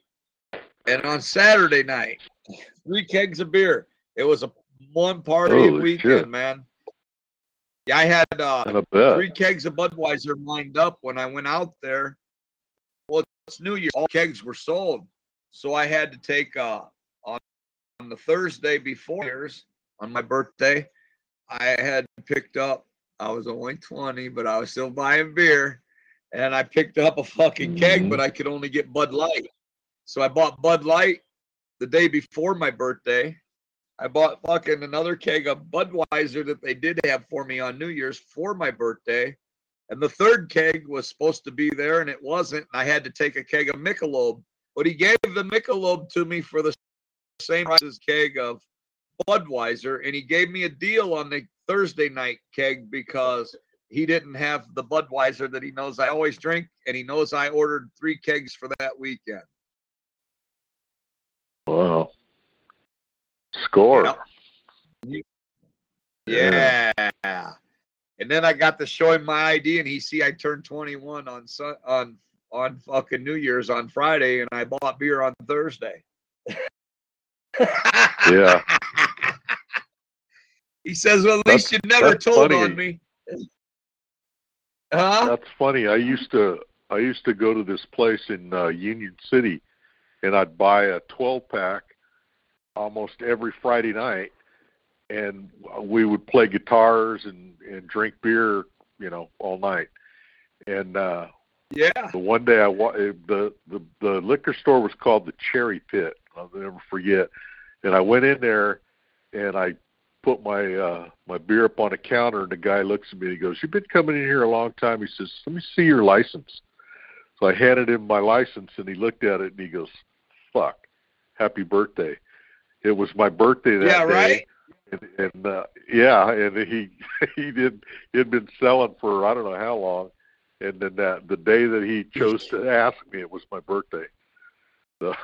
A: and on Saturday night. Three kegs of beer. It was a one party
B: Holy
A: weekend,
B: shit.
A: man. Yeah, I had uh,
B: I
A: three kegs of Budweiser lined up when I went out there. Well, it's New Year's. All kegs were sold, so I had to take uh on on the Thursday before Year's on my birthday. I had picked up. I was only twenty, but I was still buying beer, and I picked up a fucking keg,
B: Mhm.
A: but I could only get Bud Light. So I bought Bud Light the day before my birthday. I bought fucking another keg of Budweiser that they did have for me on New Year's for my birthday. And the third keg was supposed to be there and it wasn't. And I had to take a keg of Michelob. But he gave the Michelob to me for the same price as keg of Budweiser. And he gave me a deal on the Thursday night keg because he didn't have the Budweiser that he knows I always drink. And he knows I ordered three kegs for that weekend.
B: Wow. Score.
A: Yeah. yeah. And then I got to show him my ID, and he see I turned 21 on sun, on on fucking New Year's on Friday, and I bought beer on Thursday.
B: yeah.
A: He says, "Well, at least
B: That's-
A: you never told
B: funny.
A: on me." Huh?
B: That's funny. I used to I used to go to this place in uh, Union City, and I'd buy a 12 pack almost every Friday night, and we would play guitars and and drink beer, you know, all night. And uh,
A: Yeah.
B: the one day I wa- eh, the the the liquor store was called the Cherry Pit. I'll never forget. And I went in there, and I put my uh my beer up on a counter and the guy looks at me and he goes, You've been coming in here a long time. He says, Let me see your license. So I handed him my license and he looked at it and he goes, Fuck. Happy birthday. It was my birthday that
A: Yeah,
B: day.
A: right?
B: And, and uh, yeah, and he he did he had been selling for I don't know how long, and then that the day that he chose to ask me, it was my birthday. So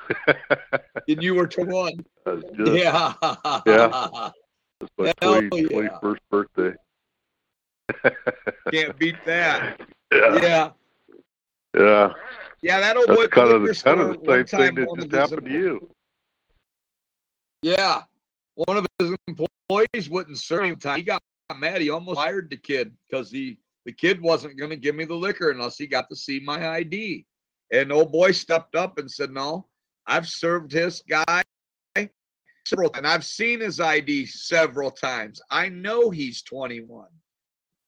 A: And you were 21.
B: it was just,
A: Yeah.
B: Yeah. It's my
A: Hell
B: 20,
A: yeah.
B: 21st birthday.
A: Can't beat that.
B: yeah,
A: Yeah.
B: yeah.
A: Yeah, that old
B: That's
A: boy
B: kind of the kind of the same thing that just happened to you.
A: Yeah. One of his employees wouldn't serve him time. He got mad. He almost fired the kid because he the kid wasn't going to give me the liquor unless he got to see my ID. And old boy stepped up and said, "No, I've served this guy several, and I've seen his ID several times. I know he's 21."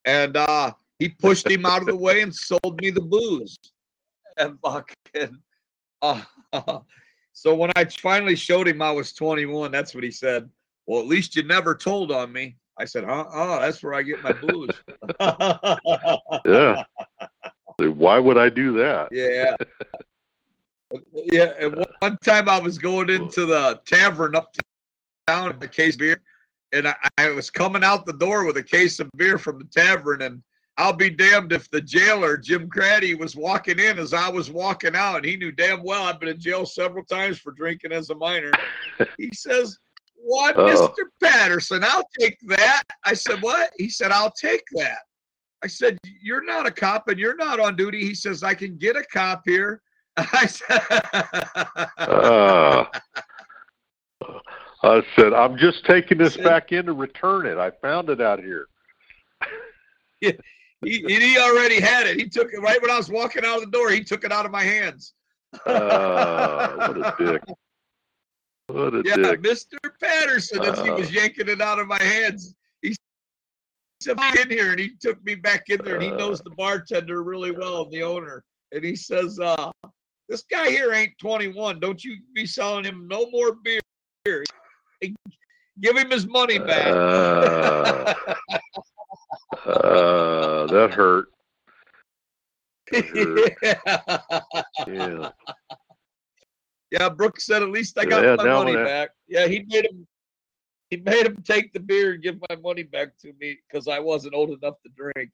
A: And uh, he pushed him out of the way and sold me the booze. And fucking, uh, so when I finally showed him I was 21, that's what he said. Well, at least you never told on me. I said, huh? Oh, that's where I get my booze.
B: Yeah. Why would I do that?
A: yeah. Yeah. And one- time I was going into the tavern uptown with a case of beer, and I, I was coming out the door with a case of beer from the tavern, and I'll be damned if the jailer, Jim Craddy, was walking in as I was walking out, and he knew damn well I've been in jail several times for drinking as a minor. He says, What,
B: Uh-oh.
A: Mr. Patterson? I'll take that. I said, What? He said, I'll take that. I said, You're not a cop and you're not on duty. He says, I can get a cop here. I said,
B: Uh, I said, I'm just taking this back in to return it. I found it out here.
A: he, he already had it. He took it right when I was walking out of the door. He took it out of my hands.
B: Uh, what a dick. What a
A: Yeah,
B: dick.
A: Mr. Patterson, as he
B: Uh.
A: was yanking it out of my hands. He said, "Get in here," and he took me back in there, and he
B: Uh.
A: knows the bartender really well, the owner. And he says, uh, "This guy here ain't 21. Don't you be selling him no more beer. Give him his money back."
B: Uh, uh, that hurt. Yeah.
A: Yeah, Brooks said at least I got
B: Yeah,
A: my money
B: I-
A: back. Yeah, he made him he made him take the beer and give my money back to me because I wasn't old enough to drink.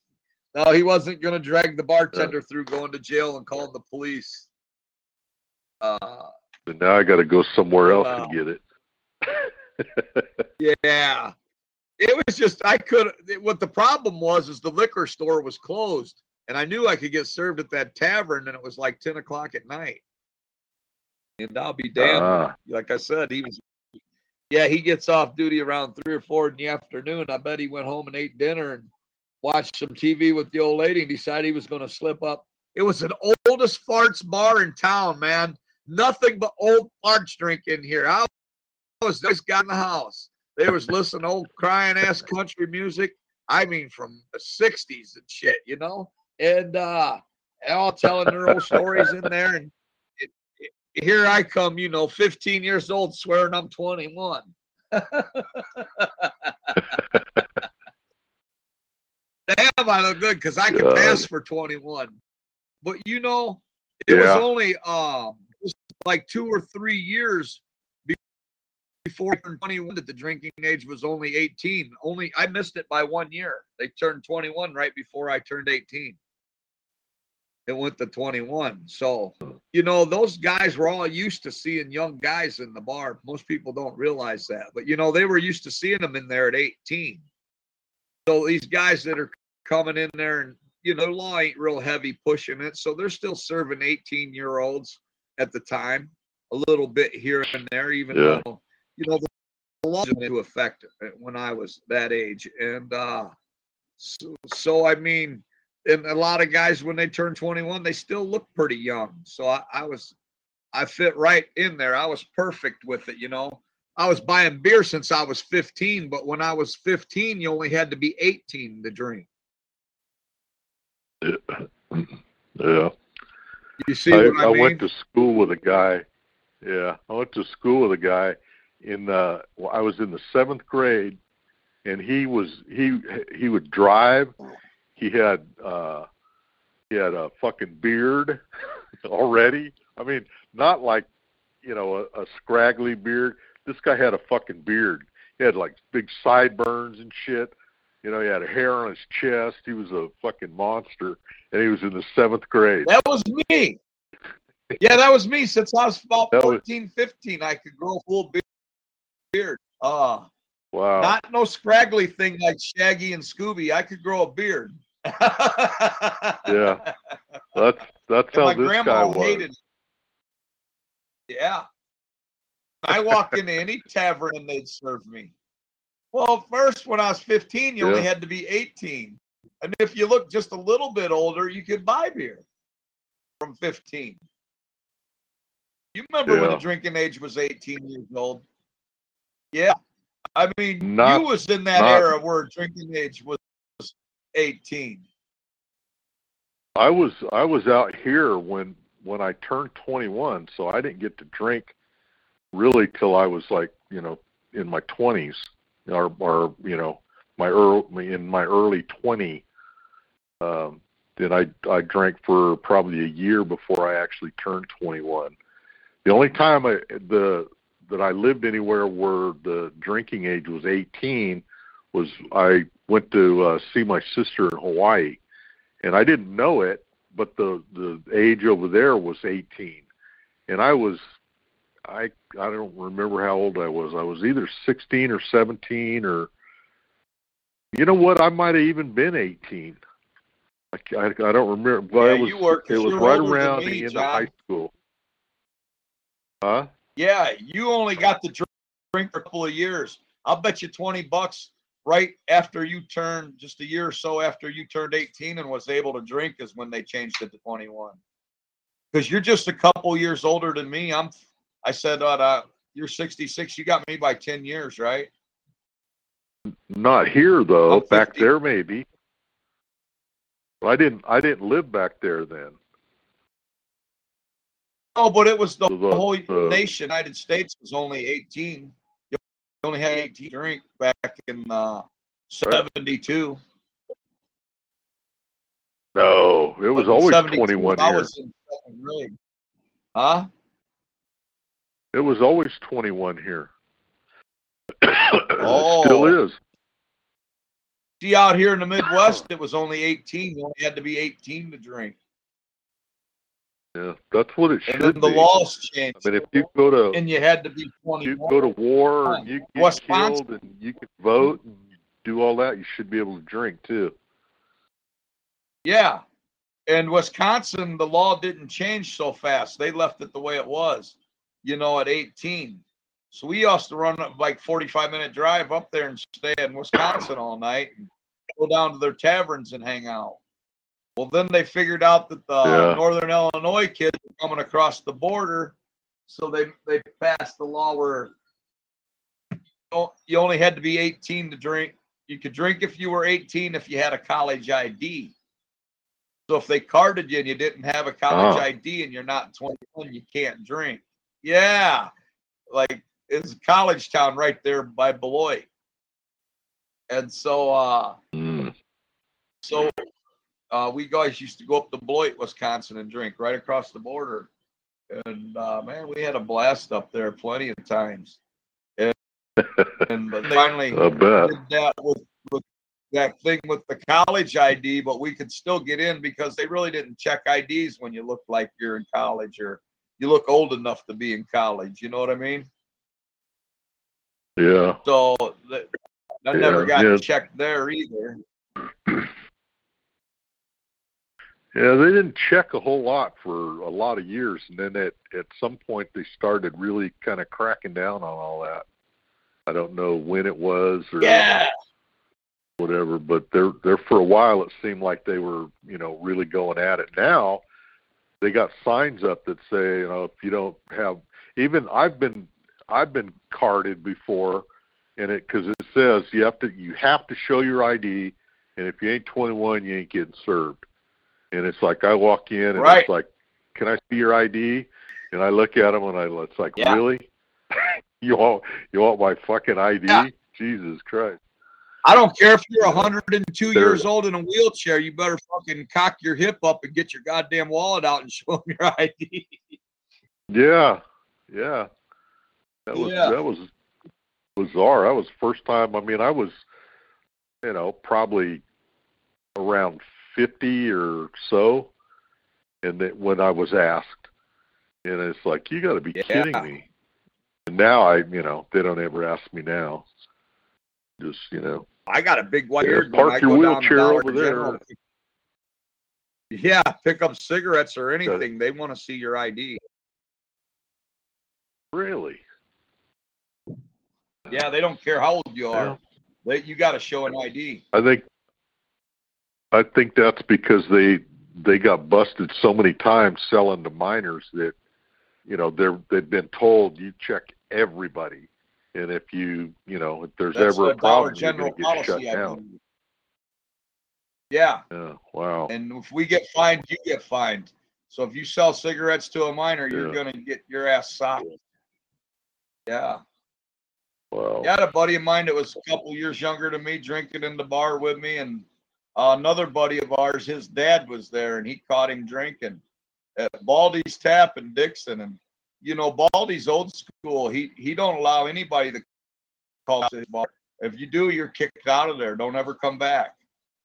A: No, he wasn't gonna drag the bartender through going to jail and calling the police. Uh
B: But now I got to go somewhere else
A: Wow.
B: and get it.
A: yeah. It was just I could what the problem was is the liquor store was closed and I knew I could get served at that tavern and it was like 10 o'clock at night. And I'll be damned.
B: Ah.
A: like I said, he was. Yeah, he gets off duty around three or four in the afternoon. I bet he went home and ate dinner and watched some TV with the old lady and decided he was going to slip up. It was an oldest farts bar in town, man. Nothing but old farts drink in here. I was this guy in the house. They was listening to old crying ass country music. I mean, from the '60s and shit, you know. And uh, all telling their old stories in there. And it, it, here I come, you know, 15 years old, swearing I'm 21. Damn, I look good because I can
B: God.
A: pass for 21. But you know, it was only um just like two or three years before I 21 that the drinking age was only 18. Only I missed it by one year. They turned 21 right before I turned 18. it went to 21. So, you know, those guys were all used to seeing young guys in the bar. Most people don't realize that, but you know, they were used to seeing them in there at 18. So these guys that are coming in there and you know, law ain't real heavy pushing it, so they're still serving 18 year olds at the time, a little bit here and there, even
B: Yeah.
A: though you know the law went into effect when I was that age, and uh, so, so I mean, and a lot of guys when they turn 21, they still look pretty young. So I, I was, I fit right in there. I was perfect with it, you know. I was buying beer since I was 15, but when I was 15, you only had to be 18 to drink.
B: Yeah.
A: You see
B: I,
A: I,
B: I
A: mean?
B: went to school with a guy. Yeah, I went to school with a guy in. Uh, well, I was in the seventh grade, and he was he he would drive. He had uh, he had a fucking beard already. I mean, not like you know a, a scraggly beard. This guy had a fucking beard. He had like big sideburns and shit. You know, he had hair on his chest. He was a fucking monster, and he was in the seventh grade.
A: That was me. Yeah, that was me. Since I was about
B: That was-
A: 14, 15, I could grow a full be- beard. Uh,
B: Wow.
A: not no scraggly thing like Shaggy and Scooby. I could grow a beard.
B: Yeah. That's that's
A: And
B: how
A: my
B: this guy
A: grandma
B: was.
A: hated it. Yeah. I walked into any tavern and they'd serve me. Well, first, when I was 15, you only had to be 18. And if you look just a little bit older, you could buy beer from 15. You remember when the drinking age was 18 years old? Yeah. I mean,
B: Not-
A: you was in that
B: not-
A: era where drinking age was 18.
B: I was I was out here when when I turned 21, so I didn't get to drink really till I was like you know in my 20s or or you know my early in my early 20. Um, then I I drank for probably a year before I actually turned 21. The only time I the that I lived anywhere where the drinking age was 18 was I went to uh, see my sister in Hawaii, and I didn't know it, but the the age over there was 18, and I was I I don't remember how old I was. I was either 16 or 17 or you know what? I might have even been 18. I, I, I don't remember, but
A: Yeah,
B: it was
A: you were,
B: it was right around
A: me,
B: the end
A: John.
B: of high school. Huh?
A: Yeah, you only got to drink, drink for a couple of years. I'll bet you 20 bucks right after you turned, just a year or so after you turned 18 and was able to drink is when they changed it to 21. Because you're just a couple years older than me. I'm, I said, uh, uh, you're 66. You got me by 10 years, right?
B: Not here though. Back there maybe. I didn't I didn't live back there then.
A: Oh, but it was the,
B: the-
A: whole nation, United States was only 18. You only had 18 drink back in uh, 72.
B: No, it was always
A: 72,
B: 21
A: I
B: here.
A: was in second grade. Huh?
B: It was always 21 here.
A: Oh.
B: It still is.
A: See, out here in the Midwest, it was only 18. You only had to be 18 to drink.
B: Yeah, that's what it
A: And
B: should
A: then the
B: be.
A: laws changed.
B: I mean, if you go to
A: and you had to be
B: you go to war and you get
A: Wisconsin-
B: killed and you can vote and do all that, you should be able to drink too.
A: Yeah. And Wisconsin, the law didn't change so fast. They left it the way it was, you know, at 18. So we used to run like 45 minute drive up there and stay in Wisconsin all night and go down to their taverns and hang out. Well, then they figured out that the
B: Yeah.
A: Northern Illinois kids were coming across the border. So they, they passed the law where you only had to be 18 to drink. You could drink if you were 18 if you had a college ID. So if they carded you and you didn't have a college
B: Oh.
A: ID and you're not 21, you can't drink. Yeah. Like it's a college town right there by Beloit. And so uh
B: Mm.
A: so uh we guys used to go up to Beloit, Wisconsin and drink right across the border. And uh man, we had a blast up there plenty of times. And, and finally did that with, with that thing with the college ID, but we could still get in because they really didn't check IDs when you look like you're in college or you look old enough to be in college. You know what I mean?
B: Yeah.
A: So that, that never
B: Yeah,
A: got
B: yeah.
A: checked there either.
B: Yeah, they didn't check a whole lot for a lot of years, and then at at some point they started really kind of cracking down on all that. I don't know when it was or
A: Yeah.
B: whatever, but there there for a while it seemed like they were you know really going at it. Now they got signs up that say you know if you don't have even I've been I've been carded before, and it because it says you have to you have to show your ID, and if you ain't 21 you ain't getting served. And it's like I walk in and
A: Right.
B: it's like, can I see your ID? And I look at them and I it's like
A: Yeah.
B: really. you want you want my fucking ID?
A: Yeah.
B: Jesus Christ.
A: I don't care if you're 102
B: There-
A: years old in a wheelchair. You better fucking cock your hip up and get your goddamn wallet out and show them your ID.
B: Yeah, yeah. That was
A: Yeah.
B: that was bizarre. That was the first time. I mean, I was, you know, probably around fifty or so, and that when I was asked, and it's like, you got to be
A: Yeah.
B: kidding me. And now I, you know, they don't ever ask me now. Just you know,
A: I got a big white
B: Yeah, park your
A: go down to
B: wheelchair over there.
A: Yeah, pick up cigarettes or anything. They want to see your ID.
B: really.
A: Yeah, they don't care how old you
B: Yeah.
A: are. They, you got to show an ID.
B: I think I think that's because they they got busted so many times selling to minors that you know they're they've been told you check everybody and if you you know if there's
A: That's
B: ever
A: a
B: problem you're
A: General
B: going to get shut down.
A: Yeah,
B: Yeah, wow.
A: and if we get fined, you get fined. So if you sell cigarettes to a minor, you're gonna get your ass socked. Yeah.
B: Wow.
A: Yeah, I had a buddy of mine that was a couple years younger than me drinking in the bar with me, and another buddy of ours, his dad was there, and he caught him drinking at Baldy's Tap in Dixon. And you know, Baldy's old school. He he don't allow anybody to call his bar. If you do, you're kicked out of there. Don't ever come back.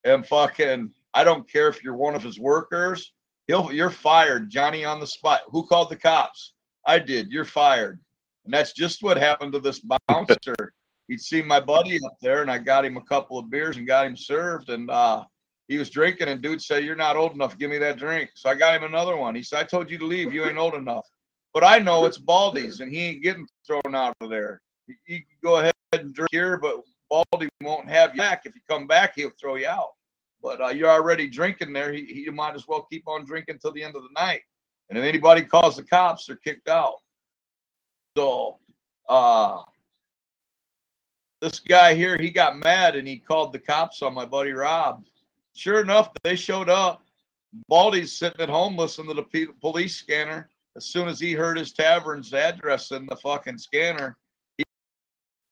A: And fucking, I don't care if you're one of his workers. He'll you're fired, Johnny on the spot. Who called the cops? I did. You're fired. And that's just what happened to this bouncer. He'd seen my buddy up there, and I got him a couple of beers and got him served. And uh, he was drinking, and dude said, "You're not old enough. Give me that drink." So I got him another one. He said, "I told you to leave. You ain't old enough." But I know it's Baldy's, and he ain't getting thrown out of there. You, can go ahead and drink here, but Baldy won't have you back. If you come back, he'll throw you out. But uh, you're already drinking there. He, he might as well keep on drinking till the end of the night. And if anybody calls the cops, they're kicked out. So, uh, this guy here, he got mad and he called the cops on my buddy Rob. Sure enough, they showed up. Baldy's sitting at home listening to the police scanner. As soon as he heard his tavern's address in the fucking scanner, he,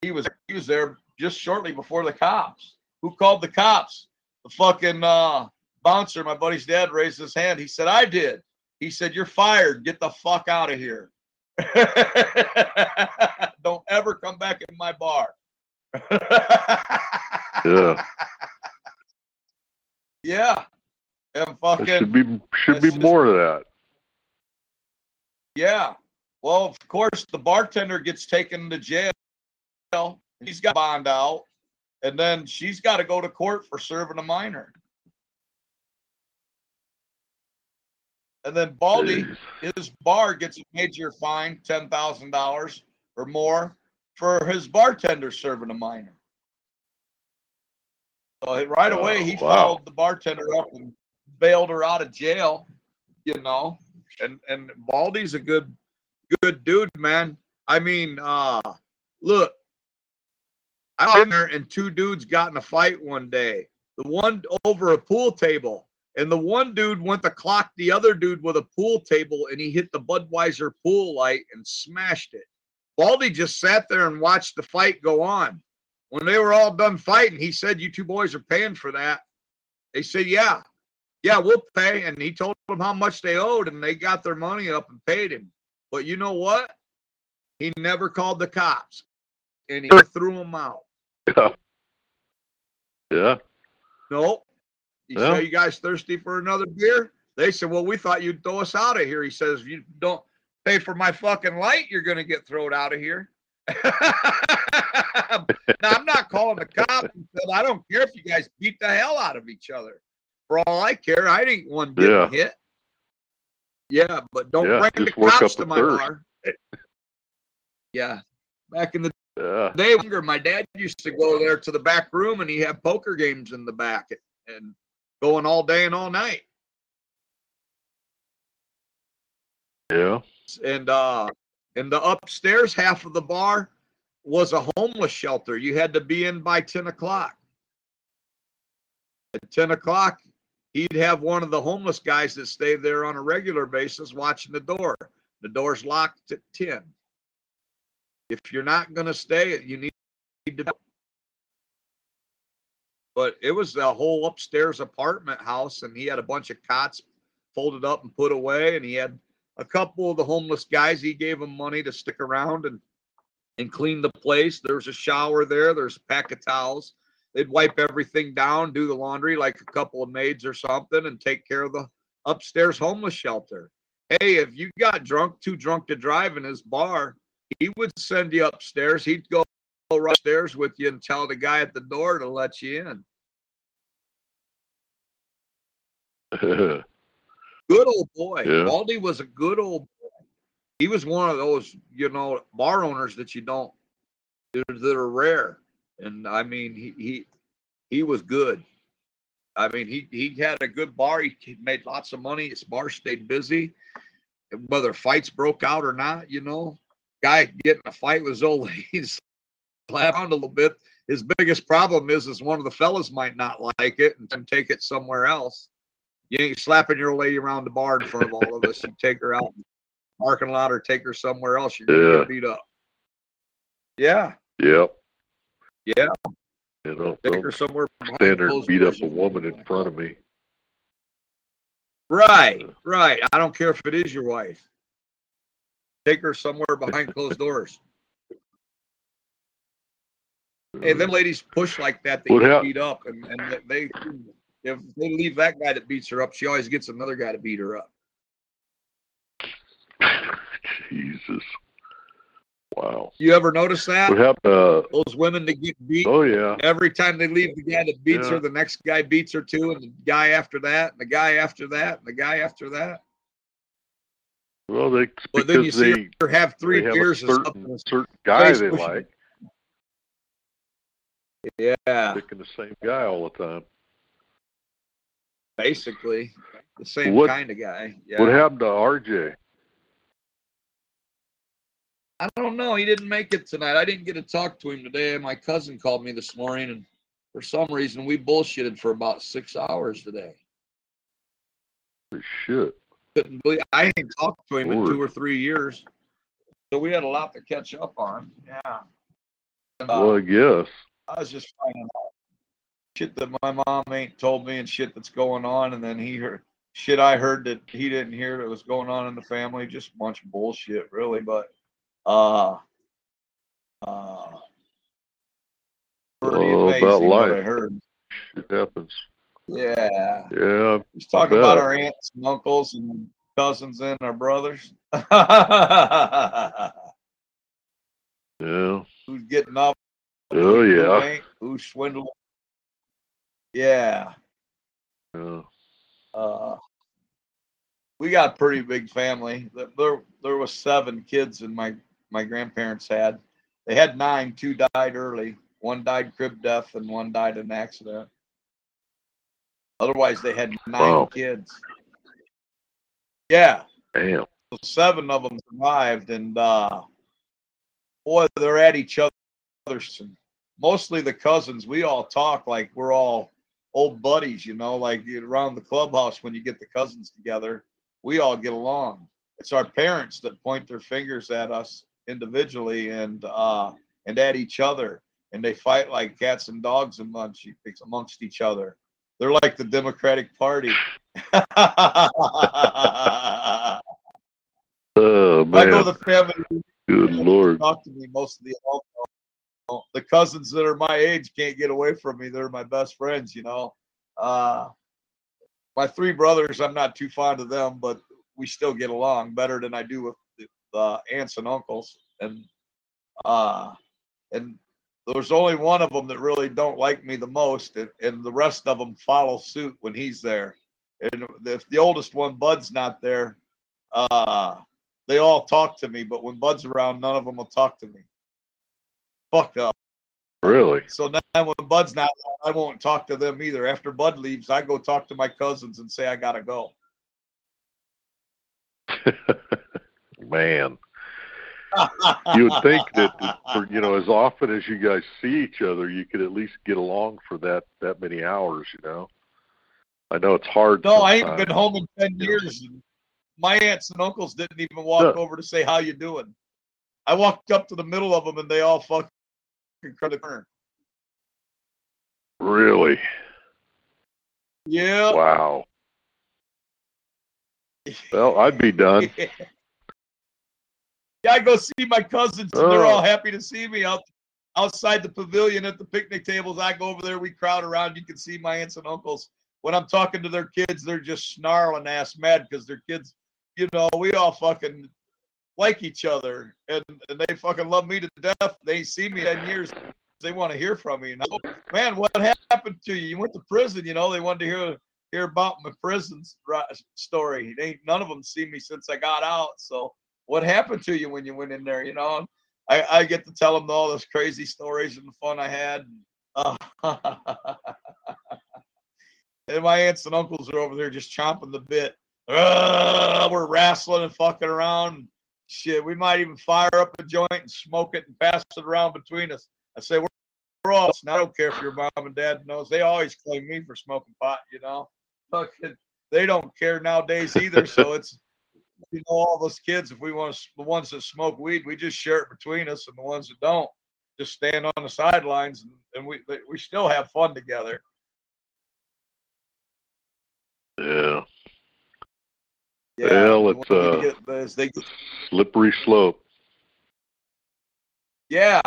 A: he was he was there just shortly before the cops. Who called the cops? The fucking uh, bouncer. My buddy's dad raised his hand. He said, "I did." He said, "You're fired. Get the fuck out of here." Don't ever come back in my bar.
B: Yeah.
A: yeah. And
B: There
A: fucking
B: should be should be
A: just-
B: more of that.
A: yeah. Well, of course, the bartender gets taken to jail. He's got bond out, and then she's got to go to court for serving a minor. And then Baldy,
B: Jeez.
A: his bar gets a major fine, ten thousand dollars or more, for his bartender serving a minor. So right away he
B: Oh, wow.
A: followed the bartender up and bailed her out of jail, you know. And and Baldy's a good good dude, man. I mean, uh look, I was in there and two dudes got in a fight one day. The one over a pool table. And the one dude went to clock the other dude with a pool table and he hit the Budweiser pool light and smashed it. Baldy just sat there and watched the fight go on. When they were all done fighting, he said, You two boys are paying for that. They said, Yeah, yeah, we'll pay. And he told them how much they owed, and they got their money up and paid him. But you know what? He never called the cops and he threw them out.
B: Yeah. Yeah.
A: Nope. He
B: Yeah.
A: said, "You guys thirsty for another beer?" They said, "Well, we thought you'd throw us out of here." He says, you don't pay for my fucking light, you're gonna get thrown out of here." now I'm not calling the cops. "I don't care if you guys beat the hell out of each other. For all I care, I ain't one getting
B: Yeah.
A: hit." Yeah, but don't
B: Yeah,
A: bring the cops to my
B: thirst.
A: bar. Yeah, back in the
B: Yeah.
A: day younger, my dad used to go there to the back room and he had poker games in the back and going all day and all night.
B: Yeah.
A: And uh in the upstairs half of the bar was a homeless shelter. You had to be in by 10 o'clock. At 10 o'clock, he'd have one of the homeless guys that stayed there on a regular basis watching the door. The door's locked at 10. If you're not going to stay, you need to. But it was a whole upstairs apartment house, and he had a bunch of cots folded up and put away, and he had a couple of the homeless guys. He gave them money to stick around and and clean the place. There's a shower there. There's a pack of towels. They'd wipe everything down, do the laundry like a couple of maids or something, and take care of the upstairs homeless shelter. Hey, if you got drunk, too drunk to drive in his bar, he would send you upstairs. He'd go right upstairs with you and tell the guy at the door to let you in. Good old boy.
B: Yeah.
A: Baldy was a good old boy. He was one of those, you know, bar owners that you don't that are- rare. And I mean, he he he was good. I mean, he he had a good bar. He made lots of money. His bar stayed busy. Whether fights broke out or not, you know, guy getting a fight with old ladies, slap a little bit. His biggest problem is, is one of the fellas might not like it and take it somewhere else. You ain't slapping your lady around the bar in front of all of us. You take her out in the parking lot or take her somewhere else. You're gonna
B: Yeah.
A: get beat up. Yeah,
B: yep.
A: yeah.
B: You know,
A: Take her somewhere. behind
B: stand there and beat up a woman in front of me.
A: Right, right. I don't care if it is your wife. Take her somewhere behind closed doors. Hey, them ladies push like that, they
B: What
A: get
B: hap-
A: beat up, and, and they if they leave that guy that beats her up, she always gets another guy to beat her up.
B: Jesus. Wow.
A: You ever notice that?
B: What happened? Uh,
A: Those women that get beat
B: oh yeah.
A: every time they leave the guy that beats
B: Yeah.
A: her, the next guy beats her too, and the guy after that, and the guy after that, and the guy after that.
B: Well, they
A: But then you
B: because
A: see her have three
B: they have a
A: beers or
B: certain certain guy they like,
A: Yeah,
B: picking the same guy all the time.
A: Basically the same
B: What-
A: kind of guy. Yeah.
B: What happened to RJ?
A: I don't know. He didn't make it tonight. I didn't get to talk to him today. My cousin called me this morning, and for some reason, we bullshitted for about six hours today.
B: Shit.
A: Couldn't believe I ain't talked to him in two or three years, so we had a lot to catch up on. Yeah. Uh,
B: Well, I guess.
A: I was just finding out shit that my mom ain't told me and shit that's going on, and then he heard shit I heard that he didn't hear that was going on in the family. Just a bunch of bullshit, really. But uh, uh, pretty
B: Oh, about
A: what I
B: life.
A: heard.
B: It happens.
A: Yeah,
B: Yeah.
A: he's talking about our aunts and uncles and cousins and our brothers.
B: Yeah.
A: Who's getting off?
B: Oh yeah.
A: Who's swindling? Yeah.
B: Yeah.
A: uh, we got a pretty big family. There- There, was seven kids, and my my grandparents had. They had nine. Two died early. One died crib death, and one died in an accident. Otherwise, they had nine
B: Wow.
A: kids. Yeah,
B: Damn.
A: so seven of them survived, and uh, boy, they're at each other. Mostly the cousins. We all talk like we're all old buddies, you know, like around the clubhouse when you get the cousins together. We all get along. It's our parents that point their fingers at us individually and uh, and at each other, and they fight like cats and dogs amongst amongst each other. They're like the Democratic Party. I
B: Oh
A: go
B: man.
A: to the family
B: Good lord.
A: talk to me most of the the cousins that are my age can't get away from me. They're my best friends, you know. Uh, my three brothers, I'm not too fond of them, but we still get along better than I do with the, aunts and uncles. And uh, and there's only one of them that really don't like me the most, and, and the rest of them follow suit when he's there. And if the oldest one, Bud's not there, uh, they all talk to me, but when Bud's around, none of them will talk to me. Fucked up.
B: Really?
A: So now when Bud's not, I won't talk to them either. After Bud leaves, I go talk to my cousins and say I gotta go.
B: Man, you would think that for you know as often as you guys see each other, you could at least get along for that that many hours. You know, I know it's hard.
A: No, I ain't
B: sometimes.
A: been home in ten years. And my aunts and uncles didn't even walk
B: Yeah.
A: over to say how you doing. I walked up to the middle of them and they all fucking cut corner.
B: Really?
A: Yeah.
B: Wow. Well, I'd be done.
A: Yeah, I go see my cousins, and they're
B: Oh.
A: all happy to see me out outside the pavilion at the picnic tables. I go over there, we crowd around. You can see my aunts and uncles. When I'm talking to their kids, they're just snarling ass mad because their kids, you know, we all fucking like each other, and, and they fucking love me to death. They see me in years. They want to hear from me. You know, man, what happened to you? You went to prison. You know, they wanted to hear hear about my prison story. They none of them seen me since I got out. So what happened to you when you went in there? You know, I, I get to tell them all those crazy stories and the fun I had. Uh, and my aunts and uncles are over there just chomping the bit. Uh, we're wrestling and fucking around. Shit, we might even fire up a joint and smoke it and pass it around between us. I say, we're, we're all, and I don't care if your mom and dad knows. They always claim me for smoking pot, you know. Fucking, they don't care nowadays either. So it's, you know, all those kids, if we want to, the ones that smoke weed, we just share it between us, and the ones that don't, just stand on the sidelines, and, and we we still have fun together.
B: Yeah.
A: Yeah,
B: Well, it's,
A: a
B: uh,
A: they,
B: Slippery slope.
A: yeah.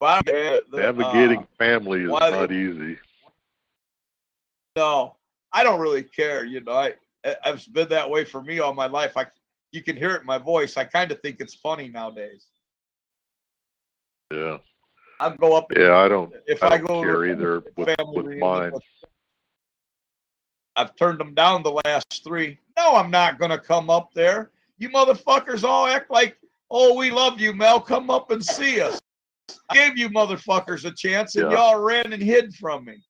A: But I- the-
B: Navigating
A: uh,
B: family is not easy.
A: no, I don't really care. You know, I I- I've been that way for me all my life. I you can hear it in my voice. I kind of think it's funny nowadays.
B: Yeah.
A: I go up
B: Yeah, I don't
A: if
B: I
A: I,
B: don't
A: go
B: care either with,
A: family
B: with mine.
A: I've turned them down the last three. No, I'm not going to come up there. You motherfuckers all act like, oh, we love you, Mel. Come up and see us. I gave you motherfuckers a chance and
B: Yeah.
A: y'all ran and hid from me.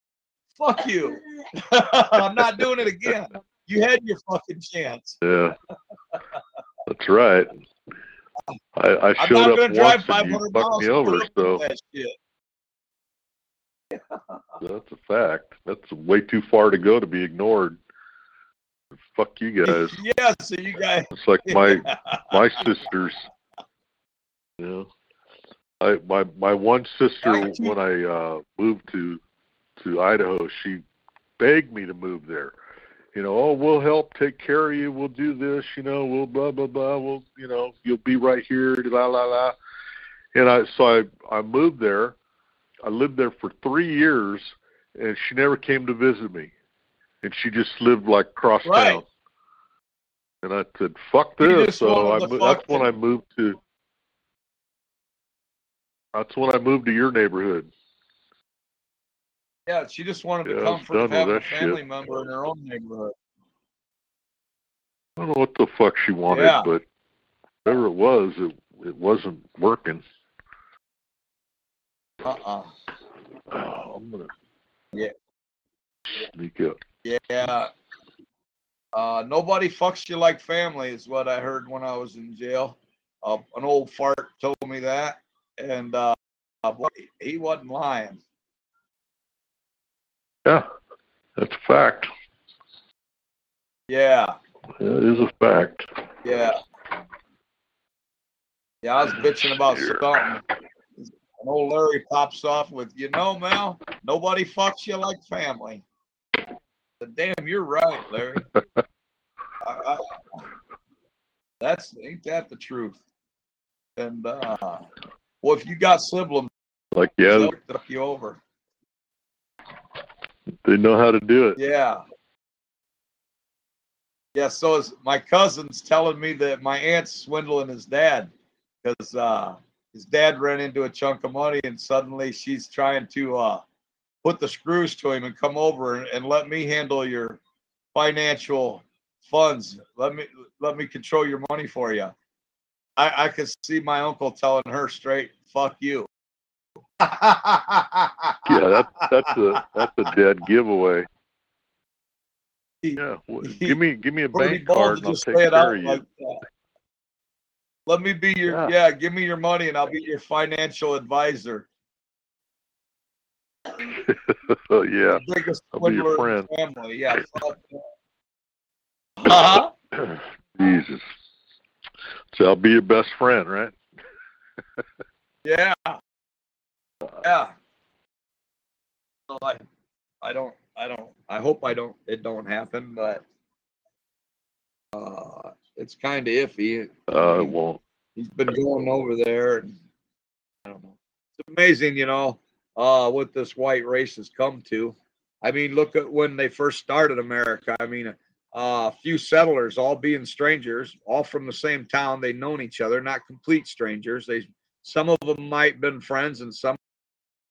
A: Fuck you. I'm not doing it again. You had your fucking chance.
B: Yeah. That's right. I, I
A: I'm
B: showed
A: not
B: up
A: going to drive
B: once and you
A: 500
B: fucked
A: miles
B: me over,
A: put up with
B: so
A: that shit.
B: that's a fact. That's way too far to go to be ignored. Fuck you guys.
A: yeah, so you guys.
B: It's like my my sisters. You know, I my my one sister when I uh, moved to to Idaho, she begged me to move there. You know, oh, we'll help take care of you. We'll do this. You know, we'll blah blah blah. We'll you know, you'll be right here. La la la. And I so I I moved there. I lived there for three years, and she never came to visit me. And she just lived like cross
A: Right.
B: town. And I said, "Fuck this!" So I, that's when I moved to. That's when I moved to your neighborhood.
A: Yeah, she just wanted to
B: Yeah, was
A: comfort
B: done
A: have a
B: that shit.
A: family member in her own neighborhood.
B: I don't know what the fuck she wanted,
A: Yeah.
B: but whatever it was, it it wasn't working.
A: Uh-uh.
B: Oh, I'm gonna
A: Yeah.
B: sneak up.
A: Yeah. Uh, nobody fucks you like family is what I heard when I was in jail. Uh, an old fart told me that, and uh, uh, boy, he wasn't lying.
B: Yeah, that's a fact.
A: Yeah,
B: That is a fact.
A: yeah, yeah. I was bitching about something. And old Larry pops off with, you know, Mel, nobody fucks you like family. Said, Damn, you're right, Larry. I, I, that's ain't that the truth? And uh, well, if you got siblings,
B: Like yeah,
A: they'll fuck you over.
B: They know how to do it.
A: Yeah. Yeah, so is my cousin's telling me that my aunt's swindling his dad because uh, his dad ran into a chunk of money and suddenly she's trying to uh, put the screws to him and come over and, and let me handle your financial funds. Let me let me control your money for you. I, I could see my uncle telling her straight, "Fuck you."
B: Yeah, that's that's a that's a dead giveaway. Yeah, well, give me give me a bank card and I'll take care of you.
A: like. Let me be your
B: Yeah.
A: yeah. Give me your money and I'll be your financial advisor.
B: oh yeah,
A: biggest
B: I'll be your
A: friend. family. Yeah. Uh-huh.
B: Jesus. So I'll be your best friend, right?
A: Yeah. Yeah. So I, I don't, I don't, I hope I don't, it don't happen, but uh, it's kind of iffy.
B: Uh, it won't.
A: he's been going over there and I don't know. It's amazing, you know, uh, what this white race has come to. I mean, look at when they first started America. I mean, uh, a few settlers, all being strangers, all from the same town. They known each other, not complete strangers. They, some of them might have been friends, and some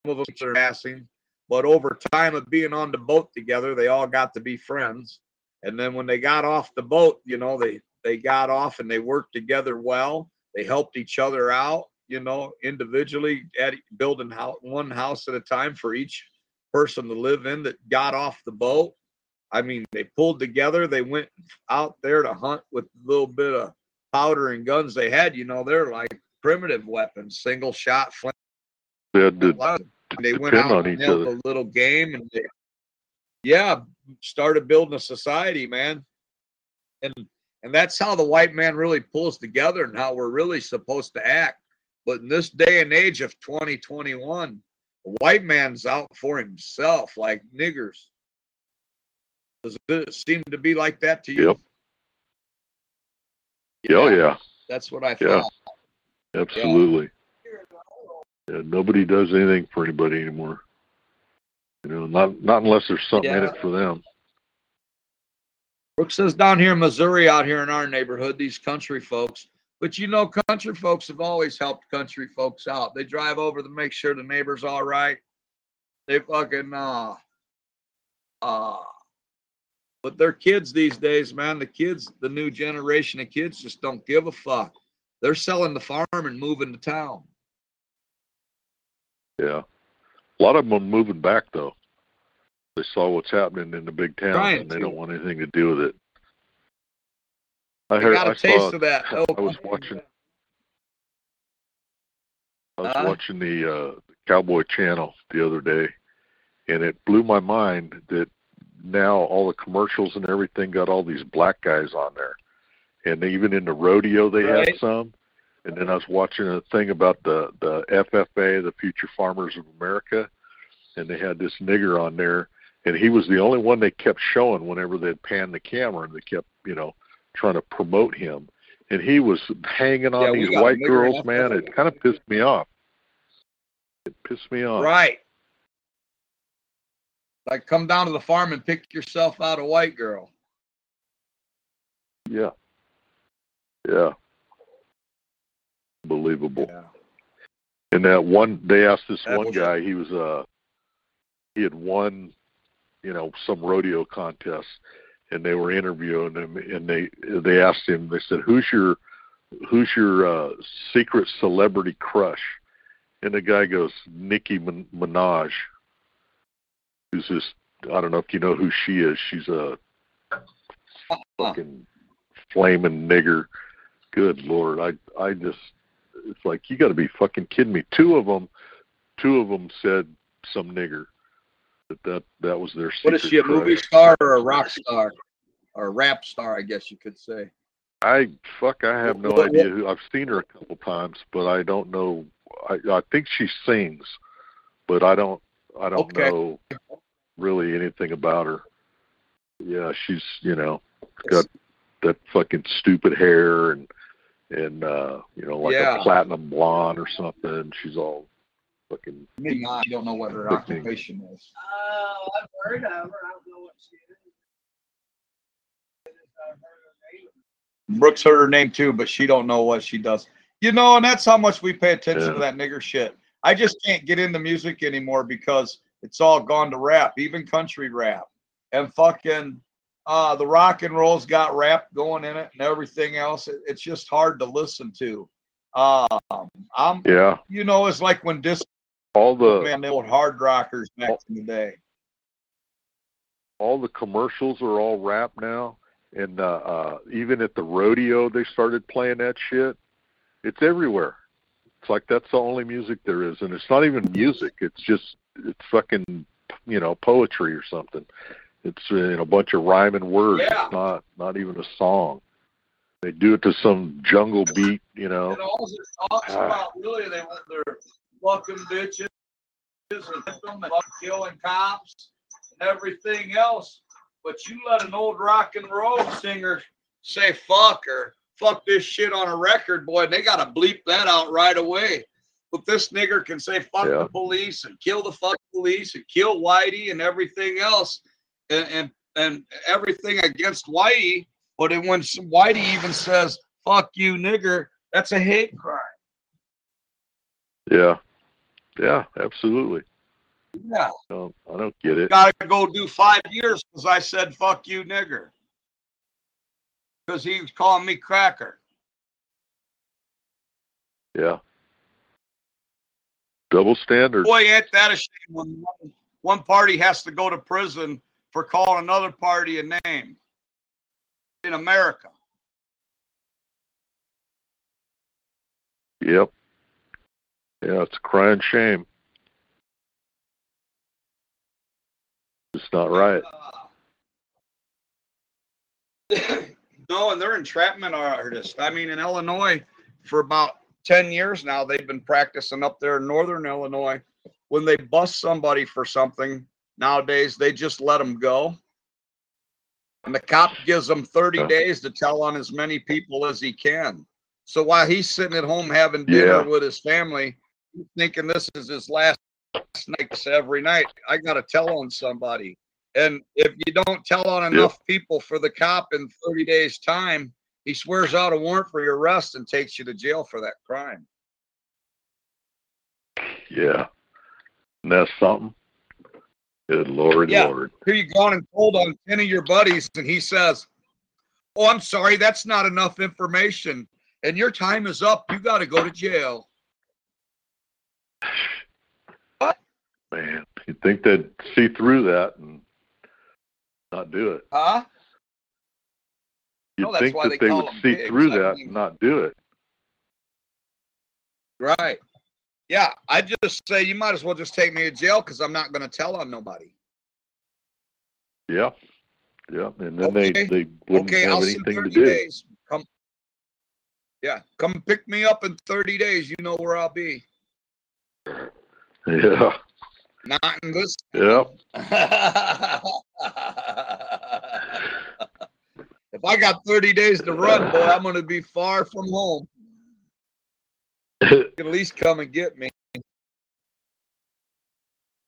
A: of them are passing. But over time of being on the boat together, they all got to be friends. And then when they got off the boat, you know, they they got off and they worked together well they helped each other out you know individually at building house, one house at a time for each person to live in that got off the boat. I mean they pulled together they went out there to hunt with a little bit of powder and guns they had you know they're like primitive weapons single shot flint
B: They had to
A: they went out
B: on
A: and
B: each other.
A: a little game and they, yeah started building a society man. And and that's how the white man really pulls together and how we're really supposed to act but in this day and age of 2021 the white man's out for himself like niggers does it seem to be like that to you
B: Yep. Oh yeah,
A: that's what i thought. Yeah.
B: absolutely. Yeah, nobody does anything for anybody anymore. You know, not not unless there's something in it for them.
A: Brooks says down here in Missouri, out here in our neighborhood, these country folks. But you know, country folks have always helped country folks out. They drive over to make sure the neighbor's all right. They fucking uh uh but they're kids these days, man. The kids, the new generation of kids just don't give a fuck. They're selling the farm and moving to town.
B: Yeah, a lot of them are moving back though. They saw what's happening in the big towns,
A: Trying
B: and they
A: to.
B: don't want anything to do with it. I heard.
A: got a
B: I
A: taste
B: saw.
A: of that.
B: I was watching. I was watching the uh, Cowboy Channel the other day, and it blew my mind that now all the commercials and everything got all these black guys on there, and even in the rodeo they had
A: Right.
B: some. And then I was watching a thing about the the FFA, the Future Farmers of America, and they had this nigger on there, and he was the only one they kept showing whenever they'd pan the camera, and they kept you know trying to promote him, and he was hanging on
A: Yeah,
B: these white girls, man. It kind of pissed me off. It pissed me off.
A: Right. Like come down to the farm and pick yourself out a white girl.
B: Yeah. Yeah. Unbelievable.
A: Yeah.
B: And that one, they asked this
A: That
B: one guy. He was uh, he had won, you know, some rodeo contest, and they were interviewing him, and they they asked him. They said, "Who's your, who's your uh, secret celebrity crush?" And the guy goes, "Nicki Minaj." Who's this? I don't know if you know who she is. She's a fucking flaming nigger. Good lord, I I just it's like you got to be fucking kidding me. Two of them, two of them said some nigger. That that that was their.
A: What is she, a
B: crush.
A: movie star or a rock star? Or a rap star, I guess you could say.
B: I fuck. I have no
A: What- what-
B: idea who. I've seen her a couple times, but I don't know. I I think she sings, but I don't. I don't
A: Okay.
B: know really anything about her. Yeah, she's you know got that fucking stupid hair and and uh you know like
A: Yeah.
B: a platinum blonde or something. She's all fucking
A: Me, I don't know what her occupation is.
C: I've heard of her. I don't know what she is. I just, heard her name.
A: Brooks heard her name too, but she don't know what she does. You know, and that's how much we pay attention to that nigger shit. I just can't get into music anymore because it's all gone to rap, even country rap. And fucking uh the rock and roll's got rap going in it and everything else. It- it's just hard to listen to. Um I'm
B: Yeah,
A: you know, it's like when disco
B: all the
A: man they old hard rockers back in the day.
B: All the commercials are all rap now, and uh, uh, even at the rodeo they started playing that shit. It's everywhere. It's like that's the only music there is, and it's not even music. It's just it's fucking you know poetry or something. It's uh, you know, a bunch of rhyming words.
A: Yeah.
B: It's not not even a song. They do it to some jungle beat, you know.
A: And all this talks about really they want their fucking bitches and them and killing cops everything else. But you let an old rock and roll singer say fuck or fuck this shit on a record, boy, they gotta bleep that out right away. But this nigger can say fuck
B: Yeah.
A: the police and kill the fuck police and kill Whitey and everything else and and, and everything against Whitey. But when some Whitey even says fuck you nigger, that's a hate crime.
B: Yeah, yeah, absolutely.
A: Yeah.
B: I don't, I don't get it.
A: Gotta go do five years because I said fuck you nigger. Because he was calling me cracker.
B: Yeah. Double standard.
A: Boy, ain't that a shame when one, one party has to go to prison for calling another party a name in America.
B: Yep. Yeah, it's a crying shame. It's not right.
A: no, and they're entrapment artists. I mean, in Illinois, for about 10 years now, they've been practicing up there in northern Illinois. When they bust somebody for something, nowadays they just let them go. And the cop gives them 30 days to tell on as many people as he can. So while he's sitting at home having dinner
B: Yeah.
A: with his family, thinking this is his last night every night. I got to tell on somebody. And if you don't tell on enough people for the cop in 30 days' time, he swears out a warrant for your arrest and takes you to jail for that crime.
B: Yeah. And that's something. Good Lord,
A: Yeah.
B: Lord.
A: Here you gone and told on 10 of your buddies, and he says, Oh, I'm sorry, that's not enough information. And your time is up. You got to go to jail.
B: Man, you'd think they'd see through that and not do it.
A: Huh?
B: You'd
A: No,
B: think that
A: they
B: they would see
A: pigs.
B: through
A: I
B: that
A: mean-
B: and not do it.
A: Right. Yeah. I just say you might as well just take me to jail because I'm not going to tell on nobody.
B: Yeah. Yeah. And then
A: Okay.
B: they, they wouldn't
A: okay,
B: have
A: I'll see
B: anything to
A: 30
B: do.
A: days. Come. Yeah, come pick me up in 30 days. You know where I'll be.
B: Yeah.
A: Not in this.
B: Yep.
A: if I got 30 days to run, boy, I'm going to be far from home. At least come and get me.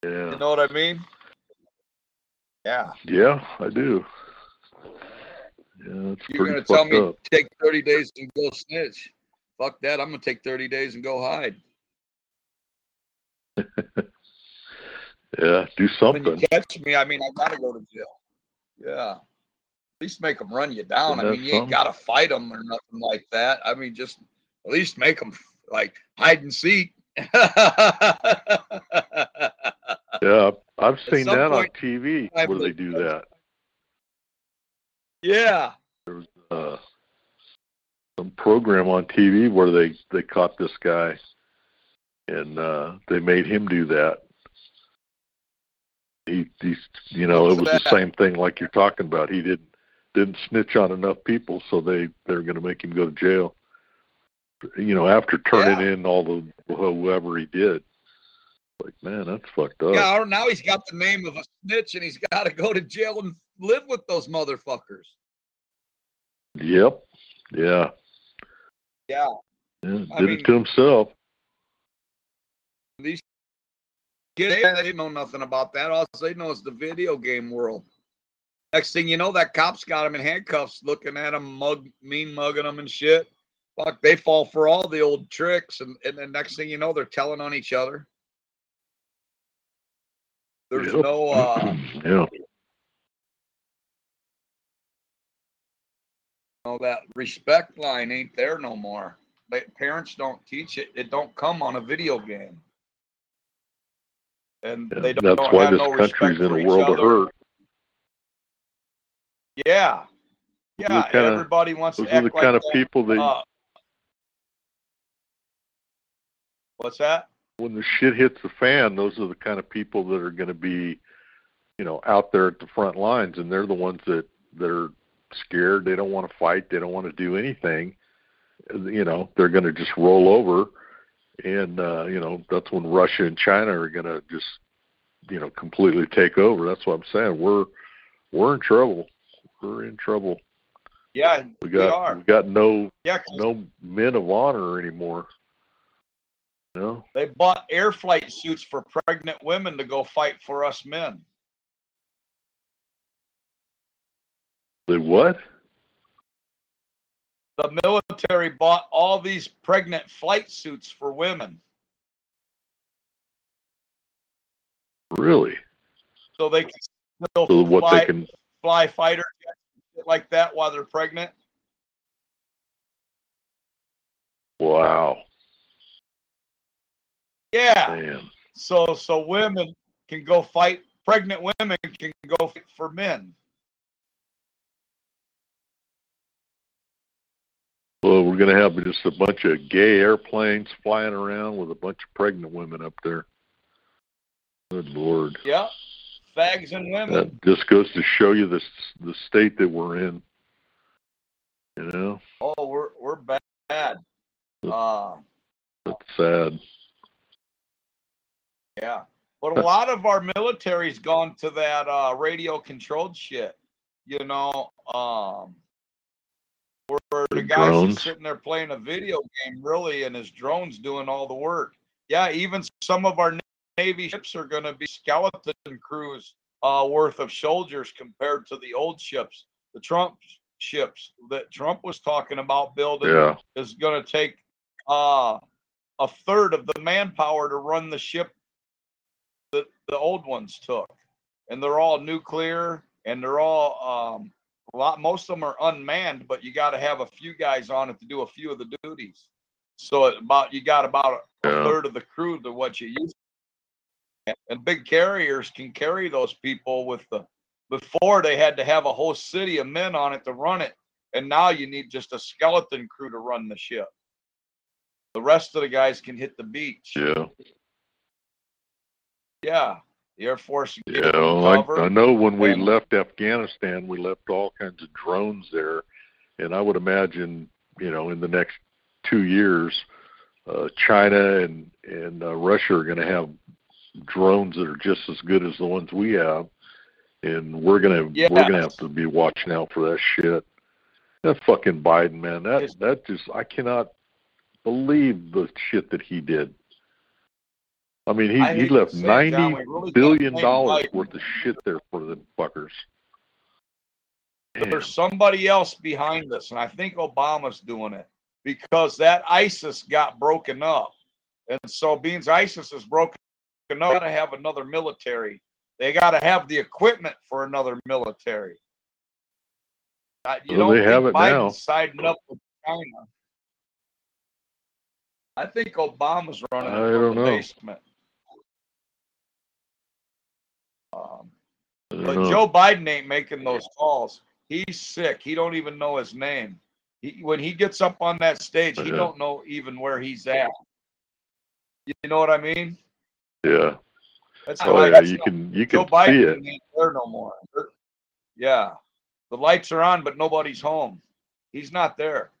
B: yeah.
A: You know what I mean? Yeah.
B: Yeah, I do. Yeah,
A: You're going to tell me
B: up.
A: take 30 days and go snitch. Fuck that. I'm going to take 30 days and go hide.
B: Yeah, do
A: When you
B: something.
A: catch me, I mean, I got to go to jail. Yeah. At least make them run you down. I
B: Isn't that
A: mean, you ain't got to fight them or nothing like that. I mean, just at least make them like hide and seek.
B: Yeah, I've seen that on TV
A: I
B: where they do
A: that.
B: that.
A: yeah.
B: There was uh, some program on TV where they they caught this guy, and uh, they made him do that. He, he, you know, it was the same thing like you're talking about. He didn't didn't snitch on enough people, so they they're going to make him go to jail. You know, after turning
A: Yeah.
B: in all the whoever he did. Like, man, that's fucked up.
A: Yeah. Now he's got the name of a snitch and he's got to go to jail and live with those motherfuckers.
B: Yep. Yeah.
A: Yeah.
B: yeah
A: I
B: did
A: mean-
B: it to himself.
A: These Kid, they know nothing about that. All they know is the video game world. Next thing you know, that cop's got him in handcuffs, looking at him, mug, mean mugging him and shit. Fuck, they fall for all the old tricks, and, and then next thing you know, they're telling on each other. There's
B: Yep.
A: no uh
B: yeah.
A: no that respect line ain't there no more. They, parents don't teach it. It don't come on a video game. And they don't,
B: That's why this
A: no
B: country's in a world of hurt.
A: Yeah. Yeah, everybody wants to act
B: the
A: like
B: kind of
A: that.
B: people that,
A: Uh, what's that?
B: when the shit hits the fan, those are the kind of people that are going to be, you know, out there at the front lines, and they're the ones that that are scared. They don't want to fight. They don't want to do anything. You know, they're going to just roll over, and uh, you know that's when Russia and China are going to just, you know, completely take over. That's what I'm saying. We're we're in trouble. We're in trouble.
A: Yeah,
B: We
A: we,
B: got
A: are.
B: we got no
A: Yeah,
B: no men of honor anymore. You know?
A: they bought air flight suits for pregnant women to go fight for us men.
B: They what?
A: The military bought all these pregnant flight suits for women
B: Really?
A: so they can still
B: So what
A: fly,
B: they can
A: fly fighter jets and shit like that while they're pregnant.
B: wow,
A: Yeah.
B: man.
A: So so women can go fight. Pregnant women can go fight for men.
B: Well, we're gonna have just a bunch of gay airplanes flying around with a bunch of pregnant women up there. Good lord.
A: Yeah. Fags and women.
B: That just goes to show you the the state that we're in. You know,
A: Oh, we're we're bad. Uh
B: that's sad.
A: yeah. But a lot of our military's gone to that uh radio controlled shit. You know, um where the
B: The
A: guy's
B: drones?
A: just sitting there playing a video game really and his drone's doing all the work. Yeah, even some of our Navy ships are gonna be skeleton crews uh worth of soldiers compared to the old ships. The Trump ships that Trump was talking about building
B: Yeah.
A: is going to take uh, a third of the manpower to run the ship that the old ones took, and they're all nuclear and they're all um, a lot. Most of them are unmanned, but you got to have a few guys on it to do a few of the duties. So it about you got about a
B: Yeah.
A: third of the crew to what you used. to. And big carriers can carry those people with the. Before they had to have a whole city of men on it to run it, and now you need just a skeleton crew to run the ship. The rest of the guys can hit the beach.
B: Yeah.
A: Yeah, the Air Force.
B: Yeah, I. I know when we
A: and-
B: left Afghanistan, we left all kinds of drones there, and I would imagine, you know, in the next two years, uh, China and and uh, Russia are going to have drones that are just as good as the ones we have, and we're gonna we're gonna have to be watching out for that shit. That fucking Biden man, that that just I cannot believe the shit that he did. I mean,
A: I
B: he he left ninety
A: John, really
B: billion dollars
A: Biden.
B: worth of shit there for the fuckers. Damn.
A: There's somebody else behind this, and I think Obama's doing it because that ISIS got broken up, and so being ISIS is broken up, got to have another military. They got to have the equipment for another military. Uh, you
B: Well,
A: don't
B: they have it now.
A: Biden's siding up with China? I think Obama's running
B: I don't
A: the
B: know.
A: basement. Um, but
B: know.
A: Joe Biden ain't making those calls. He's sick. He don't even know his name. He, when he gets up on that stage, he
B: Yeah.
A: don't know even where he's at. You know what I mean?
B: yeah.
A: That's
B: Oh yeah, you
A: how-
B: can you
A: Joe
B: can see it.
A: ain't there no more. Yeah, the lights are on, but nobody's home. He's not there.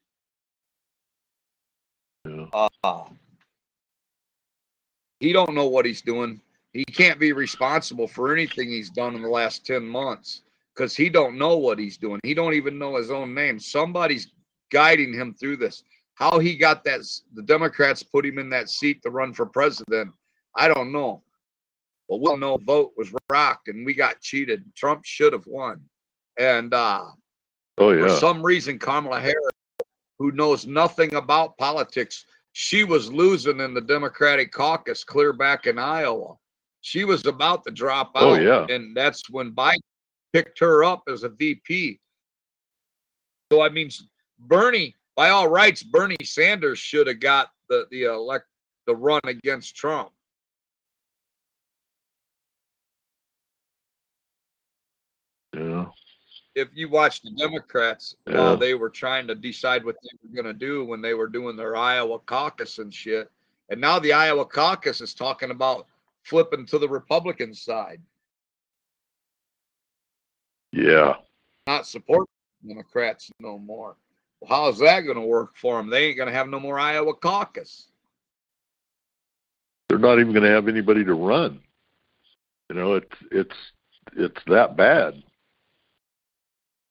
B: Yeah.
A: Uh, he don't know what he's doing. He can't be responsible for anything he's done in the last 10 months because he don't know what he's doing. He don't even know his own name. Somebody's guiding him through this. How he got that, the Democrats put him in that seat to run for president, I don't know. but we all know vote was rocked and we got cheated. Trump should have won. And uh,
B: Oh
A: for some reason, Kamala Harris, who knows nothing about politics, she was losing in the Democratic caucus clear back in Iowa. She was about to drop oh, out.
B: Oh, yeah.
A: And that's when Biden picked her up as a VP. So, I mean, Bernie, by all rights, Bernie Sanders should have got the, the elect, the run against Trump.
B: Yeah.
A: if you watch the Democrats
B: Yeah.
A: while they were trying to decide what they were going to do when they were doing their Iowa caucus and shit, and now the Iowa caucus is talking about flipping to the Republican side,
B: Yeah.
A: not support Democrats no more. Well, how is that going to work for them? They ain't going to have no more Iowa caucus.
B: They're not even going to have anybody to run. You know, it's it's it's that bad.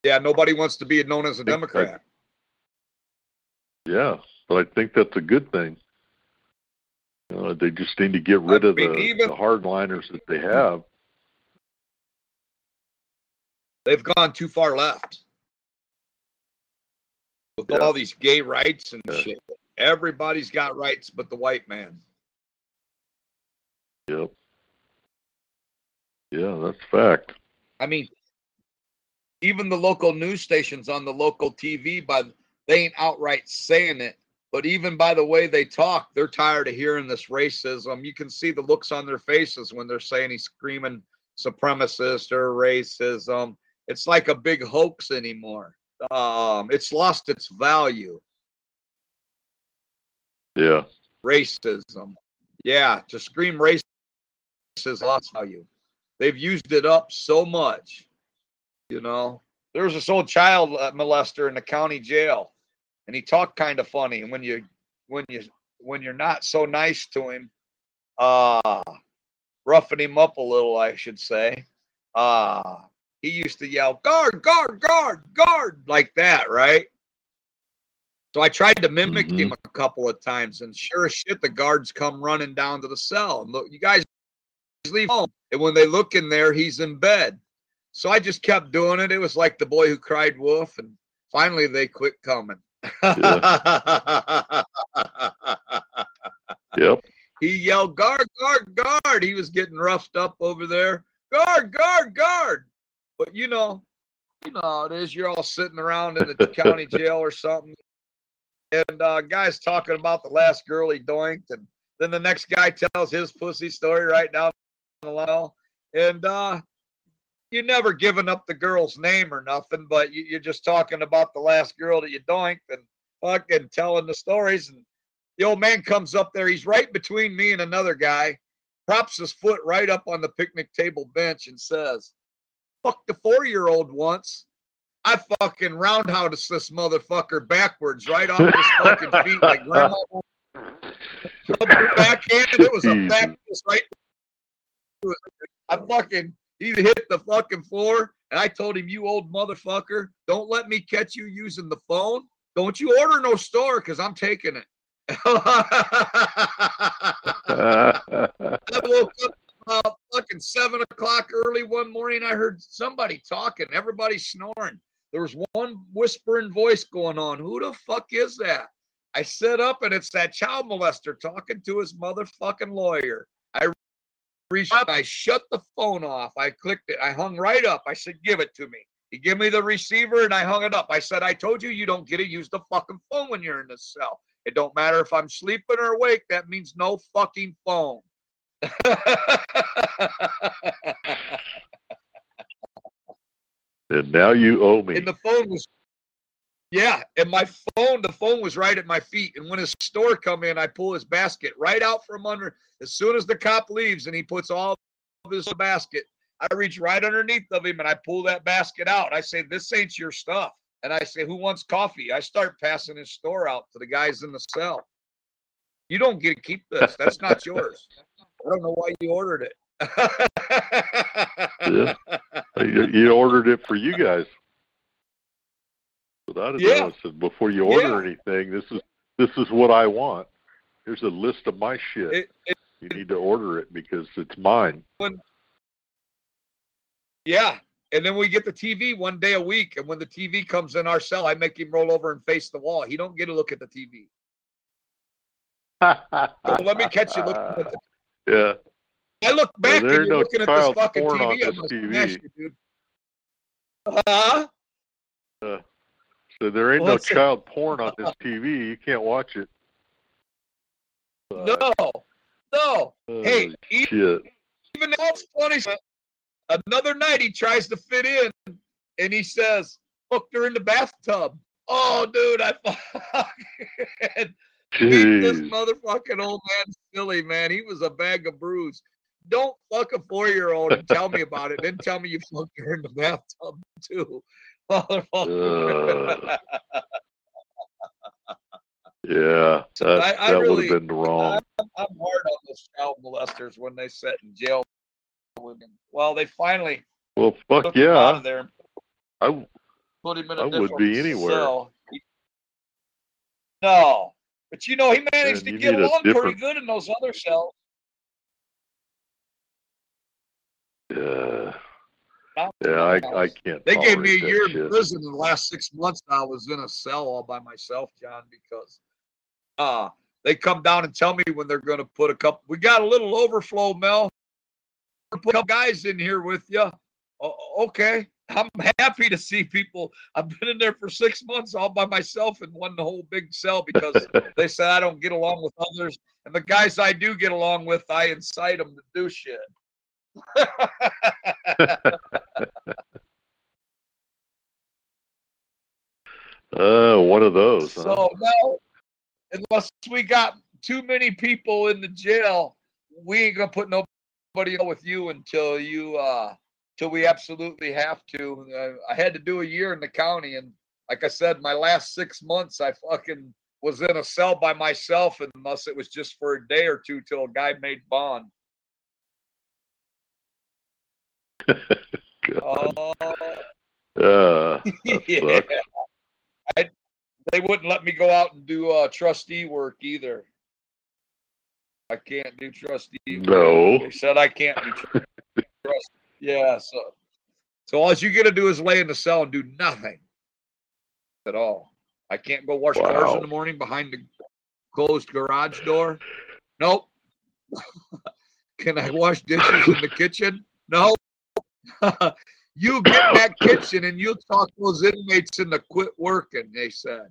A: Yeah, nobody wants to be known as a Democrat.
B: Yeah, but I think that's a good thing. They just need to get rid
A: I
B: of
A: mean,
B: the,
A: even-
B: the hardliners that they have.
A: They've gone too far left with
B: Yeah.
A: all these gay rights and
B: Yeah.
A: shit. Everybody's got rights but the white man.
B: Yep. Yeah, that's fact.
A: I mean, even the local news stations on the local TV, by they ain't outright saying it, but even by the way they talk, they're tired of hearing this racism. You can see the looks on their faces when they're saying he's screaming supremacist or racism. It's like a big hoax anymore. Um, it's lost its value.
B: Yeah.
A: Racism, yeah, to scream racism is lost value. They've used it up so much. You know, there was this old child uh, molester in the county jail, and he talked kind of funny. And when you, when you, when you're not so nice to him, uh, roughing him up a little, I should say, uh, he used to yell, "Guard, guard, guard, guard!" like that, right? So I tried to mimic
B: Mhm.
A: him a couple of times, and sure as shit, the guards come running down to the cell. And look, you guys leave home. And when they look in there, he's in bed. So I just kept doing it. It was like the boy who cried wolf, and finally they quit coming.
B: Yep.
A: he yelled, "Guard, guard, guard!" He was getting roughed up over there. Guard, guard, guard! But you know, you know how it is. You're all sitting around in the county jail or something, and uh, guys talking about the last girl he doinked, and then the next guy tells his pussy story right down the line, and uh, you never giving up the girl's name or nothing, but you, you're just talking about the last girl that you doinked and fucking telling the stories. And the old man comes up there. He's right between me and another guy, props his foot right up on the picnic table bench and says, Fuck the four year old once. I fucking roundhouse this motherfucker backwards right off his fucking feet like grandma. Backhanded. It was a back right. I fucking he hit the fucking floor, and I told him, "You old motherfucker, don't let me catch you using the phone. Don't you order no store, cause I'm taking it." I woke up uh, fucking seven o'clock early one morning. I heard somebody talking, everybody snoring. There was one whispering voice going on. Who the fuck is that? I sit up and it's that child molester talking to his motherfucking lawyer. I I shut the phone off. I clicked it. I hung right up. I said, Give it to me. He gave me the receiver and I hung it up. I said, I told you you don't get to use the fucking phone when you're in the cell. It don't matter if I'm sleeping or awake. That means no fucking phone.
B: and now you owe me.
A: and the phone was yeah and my phone the phone was right at my feet and when his store come in i pull his basket right out from under as soon as the cop leaves and he puts all of his basket i reach right underneath of him and i pull that basket out. I say this ain't your stuff. And i say who wants coffee? I start passing his store out to the guys in the cell. You don't get to keep this. That's not yours. I don't know why you ordered it.
B: Yeah. you, you ordered it for you guys. Without a
A: Yeah.
B: doubt, before you order
A: Yeah.
B: anything, this is this is what I want. Here's a list of my shit.
A: it, it,
B: You need to order it because it's mine.
A: Yeah. And then we get the TV one day a week. And when the TV comes in our cell, I make him roll over and face the wall. He don't get to look at the TV. So let me catch you looking at the
B: Yeah.
A: I look back
B: there
A: and you're
B: no
A: looking at this fucking
B: on
A: TV. I'm
B: this TV.
A: you, dude. Huh?
B: So there ain't
A: Well,
B: no
A: it's a-
B: child porn on this uh, TV. You can't watch it.
A: No. No. Hey,
B: shit.
A: even it's funny, another night he tries to fit in and he says, hooked her in the bathtub. Oh, dude, I fucking beat this motherfucking old man silly, man. He was a bag of brews. Don't fuck a four year old and tell me about it. Then tell me you fucked her in the bathtub, too.
B: Yeah, that,
A: I- I
B: that would have been wrong.
A: I'm hard on those child molesters when they sit in jail. Well, they finally
B: Well, fuck
A: him out
B: yeah.
A: of there
B: I,
A: put him in a
B: I would be anywhere.
A: cell. No, but you know he managed
B: Man,
A: to get along pretty good in those other cells.
B: yeah, Yeah, I. I can't.
A: They gave me a year in prison in the last six months. I was in a cell all by myself, John, because uh they come down and tell me when they're going to put a couple. We got a little overflow, Mel. Put a couple guys in here with you. okay, I'm happy to see people. I've been in there for six months all by myself in one whole big cell because they said I don't get along with others, and the guys I do get along with, I incite them to do shit.
B: Uh, one of those. huh?
A: So unless we got too many people in the jail, we ain't gonna put nobody with you until you uh till we absolutely have to. Uh, I had to do a year in the county, and like I said, my last six months, I fucking was in a cell by myself, unless it was just for a day or two till a guy made bond.
B: God.
A: Oh,
B: Uh, that
A: yeah. I, they wouldn't let me go out and do uh, trustee work either. I can't do trustee. work.
B: No.
A: They said I can't do tr- trust. Yeah, so so all you got to do is lay in the cell and do nothing at all. I can't go wash cars in the morning behind the closed garage door. Nope. Can I wash dishes in the kitchen? No. You get in that kitchen and you talk those inmates into quit working, they said.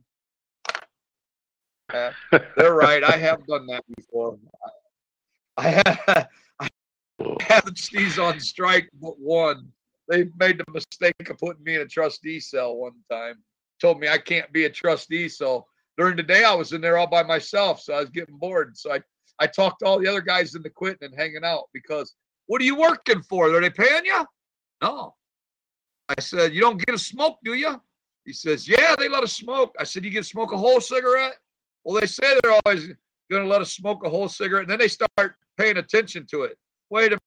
A: Uh, they're right. I have done that before. I have, I haven't trustees on strike but one. They made the mistake of putting me in a trustee cell one time. Told me I can't be a trustee. So during the day I was in there all by myself. So I was getting bored. So I, I talked to all the other guys into quitting and hanging out because what are you working for? Are they paying you? No. I said, You don't get a smoke, do you? He says, Yeah, they let us smoke. I said, You get to smoke a whole cigarette? Well, they say they're always going to let us smoke a whole cigarette. And then they start paying attention to it. Wait a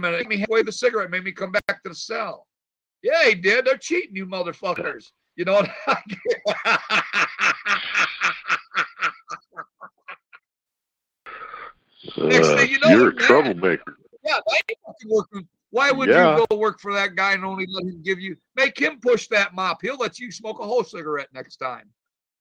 A: minute. Made me away the cigarette, made me come back to the cell. Yeah, he did. They're cheating, you motherfuckers. You know what? Next
B: Uh,
A: thing you know,
B: you're a
A: man.
B: troublemaker.
A: Yeah, I ain't fucking working. Why would
B: Yeah.
A: you go work for that guy and only let him give you make him push that mop? He'll let you smoke a whole cigarette next time.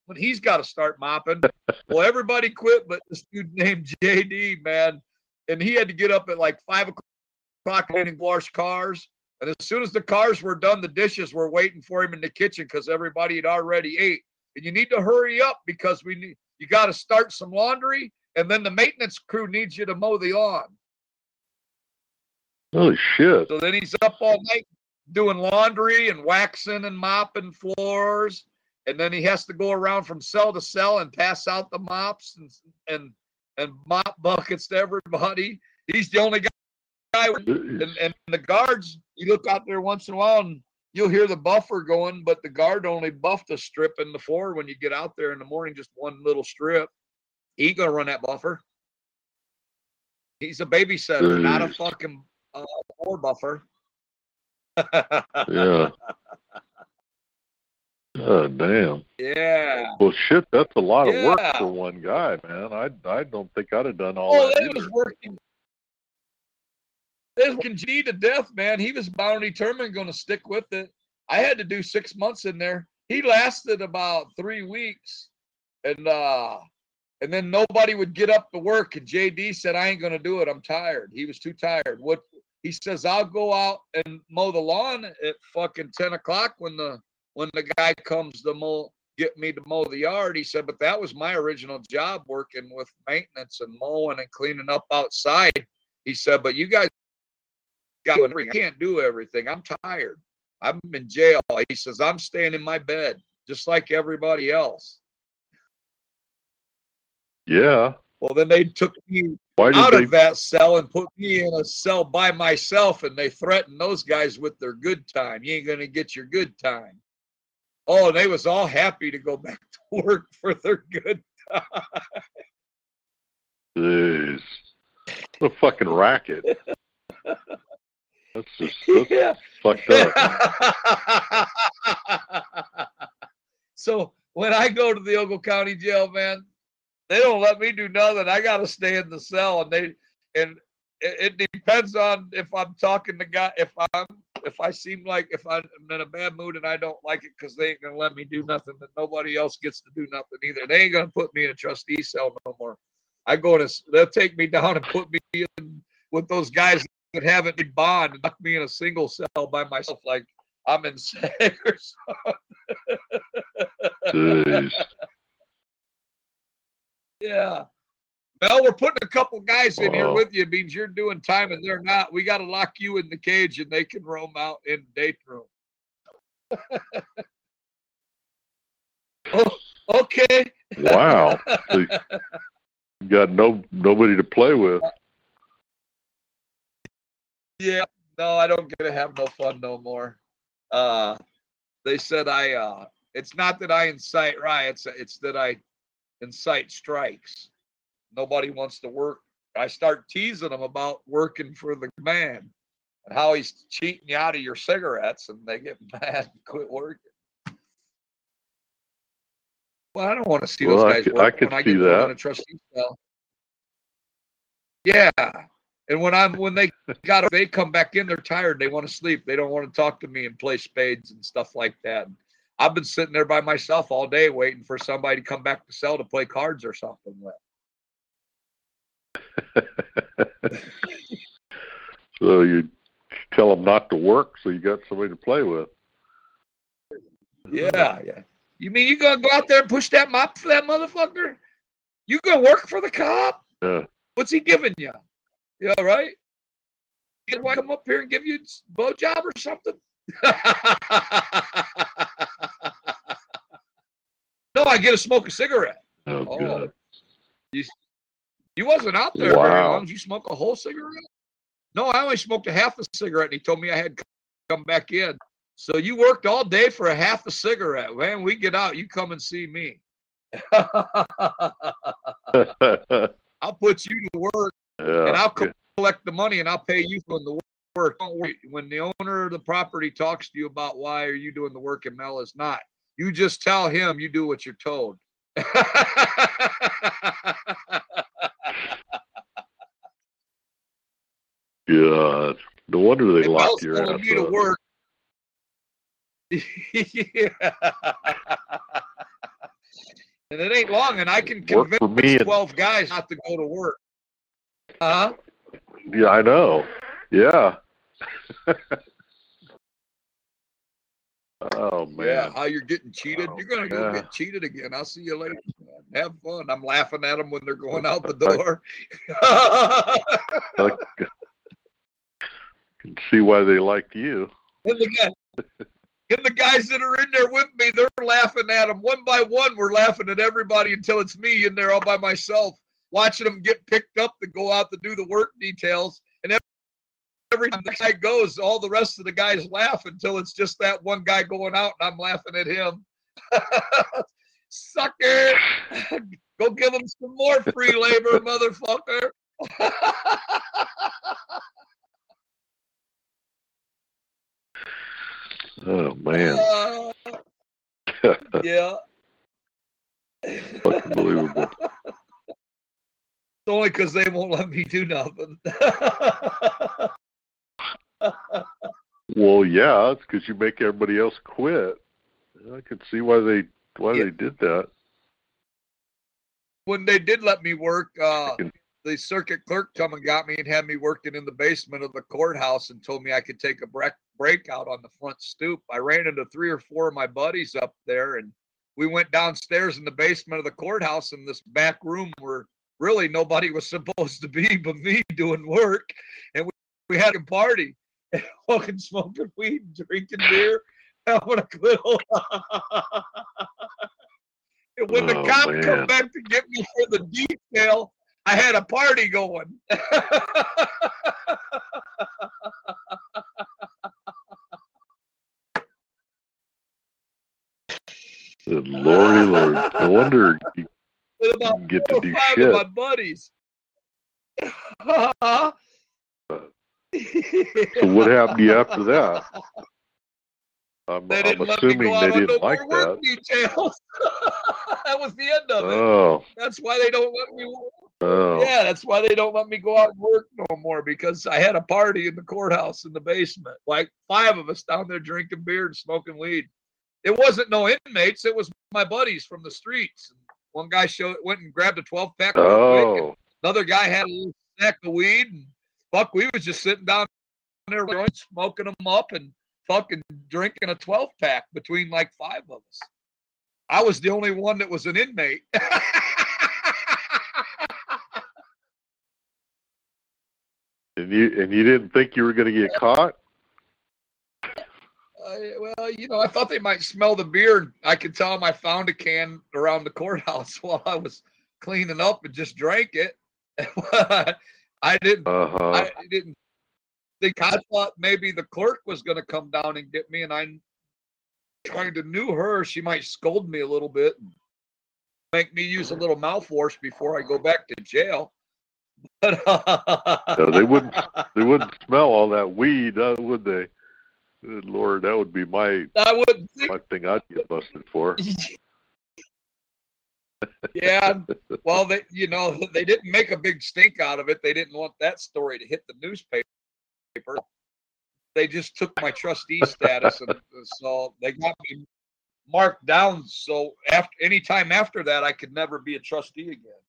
A: When he's got to start mopping. well, everybody quit, but this dude named JD, man, and he had to get up at like five o'clock and wash cars. And as soon as the cars were done, the dishes were waiting for him in the kitchen because everybody had already ate. And you need to hurry up because we need you got to start some laundry, and then the maintenance crew needs you to mow the lawn.
B: Holy shit.
A: So then he's up all night doing laundry and waxing and mopping floors. And then he has to go around from cell to cell and pass out the mops and and, and mop buckets to everybody. He's the only guy. And, and the guards, you look out there once in a while and you'll hear the buffer going, but the guard only buffed a strip in the floor when you get out there in the morning, just one little strip. He gonna run that buffer. He's a babysitter, not a fucking uh, floor buffer.
B: Yeah. Oh damn.
A: Yeah.
B: Well, shit, that's a lot of work for one guy, man. I I don't think I'd have done all
A: Oh,
B: that either.
A: was working. They was working G to death, man. He was bound and determined going to stick with it. I had to do six months in there. He lasted about three weeks, and uh, and then nobody would get up to work. And JD said, "I ain't going to do it. I'm tired." He was too tired. What he says, "I'll go out and mow the lawn at fucking ten o'clock when the when the guy comes to mow get me to mow the yard." He said, "But that was my original job, working with maintenance and mowing and cleaning up outside." He said, "But you guys got can't do everything. I'm tired. I'm in jail." He says, "I'm staying in my bed just like everybody else."
B: Yeah.
A: Well, then they took me out
B: they?
A: of that cell and put me in a cell by myself, and they threatened those guys with their good time. You ain't gonna get your good time. Oh, and they was all happy to go back to work for their good time.
B: Jeez. What a fucking racket. That's just that's
A: yeah.
B: fucked up.
A: so when I go to the Ogle County Jail, man, they don't let me do nothing. I got to stay in the cell, and they and it, it depends on if I'm talking to God, if I'm if I seem like if I'm in a bad mood and I don't like it because they ain't gonna let me do nothing, then nobody else gets to do nothing either. They ain't gonna put me in a trustee cell no more. I go to they'll take me down and put me in with those guys that haven't been bond and knock me in a single cell by myself like I'm insane or something. Yeah. Well, we're putting a couple guys in here with you. It means you're doing time and they're not. We got to lock you in the cage and they can roam out in date room. oh, okay.
B: Wow. So you got no nobody to play with.
A: Yeah. No, I don't get to have no fun no more. Uh, they said I. Uh, it's not that I incite riots. It's that I incite strikes. Nobody wants to work. I start teasing them about working for the man and how he's cheating you out of your cigarettes, and they get mad and quit working. Well, I don't want to see
B: Well,
A: those guys
B: could- I
A: work
B: could
A: when I
B: see
A: get them in
B: that.
A: a trustee cell. Yeah, and when I'm when they got they come back in, they're tired. They want to sleep. They don't want to talk to me and play spades and stuff like that. I've been sitting there by myself all day waiting for somebody to come back to cell to play cards or something with.
B: So you tell them not to work, so you got somebody to play with.
A: Yeah, yeah. You mean you gonna go out there and push that mop for that motherfucker? You gonna work for the cop?
B: Yeah.
A: What's he giving you? Yeah, right. Why come up here and give you a blowjob or something? no, I get to smoke a cigarette.
B: Oh,
A: Oh.
B: God.
A: You, you wasn't out there very long. Did you smoke a whole cigarette? No, I only smoked a half a cigarette, and he told me I had to come back in. So you worked all day for a half a cigarette. Man, we get out, you come and see me. I'll put you to work, and. I'll co- collect the money, and I'll pay you for the work. Don't worry. When the owner of the property talks to you about why are you doing the work and Mel is not, you just tell him you do what you're told.
B: yeah. No wonder they
A: And
B: locked
A: Mel's
B: your
A: telling
B: ass
A: me to
B: up.
A: work. yeah. And it ain't long, and I can
B: Work
A: convince
B: for me and
A: 12 guys not to go to work. Huh?
B: yeah, I know. Yeah. oh man.
A: Yeah, how you're getting cheated. Oh, you're going to go
B: Yeah.
A: get cheated again. I'll see you later. man. Have fun. I'm laughing at them when they're going out the door.
B: I can see why they liked you.
A: And the, guy, and the guys that are in there with me, they're laughing at them one by one. We're laughing at everybody until it's me in there all by myself, watching them get picked up to go out to do the work details. And every, time the guy goes, all the rest of the guys laugh until it's just that one guy going out, and I'm laughing at him. Sucker! Go give him some more free labor, motherfucker.
B: Oh man.
A: Uh, Yeah.
B: Fucking believable.
A: It's only because they won't let me do nothing.
B: Well, yeah, it's because you make everybody else quit. I can see why they why
A: Yeah.
B: they did that.
A: when they did let me work, uh, the circuit clerk come and got me and had me working in the basement of the courthouse and told me I could take a break break out on the front stoop. I ran into three or four of my buddies up there and we went downstairs in the basement of the courthouse in this back room where really nobody was supposed to be but me doing work. And we, we had a party and fucking smoking weed, and drinking beer, having a little And when the
B: Oh,
A: cop
B: man.
A: come back to get me for the detail, I had a party going.
B: Lordy lord. No wonder you can get to do
A: five
B: shit.
A: of my buddies.
B: So what happened to you after that? I'm,
A: They
B: I'm
A: didn't let me
B: assuming
A: go
B: they
A: out
B: didn't
A: no
B: like
A: more work
B: that.
A: details. that was the end of it.
B: Oh,
A: That's why they don't let me.
B: oh.
A: Yeah, that's why they don't let me go out and work no more because I had a party in the courthouse in the basement. Like five of us down there drinking beer and smoking weed. It wasn't no inmates, it was my buddies from the streets. One guy showed went and grabbed a 12 pack.
B: Oh,
A: Another guy had a little stack of weed and fuck, we was just sitting down there smoking them up and fucking drinking a 12 pack between like five of us. I was the only one that was an inmate.
B: and you and you didn't think you were going to get caught?
A: I, well, you know, I thought they might smell the beer. I could tell them I found a can around the courthouse while I was cleaning up and just drank it. I didn't.
B: Uh huh.
A: I didn't think. I thought maybe the clerk was going to come down and get me, and I kind of knew her. She might scold me a little bit, and make me use a little mouthwash before I go back to jail. But
B: No, they wouldn't. They wouldn't smell all that weed, uh, would they? Lord, that would be my
A: I think
B: my thing I'd get busted for.
A: yeah. Well, they, you know, they didn't make a big stink out of it. They didn't want that story to hit the newspaper. They just took my trustee status, and so they got me marked down. So after any time after that, I could never be a trustee again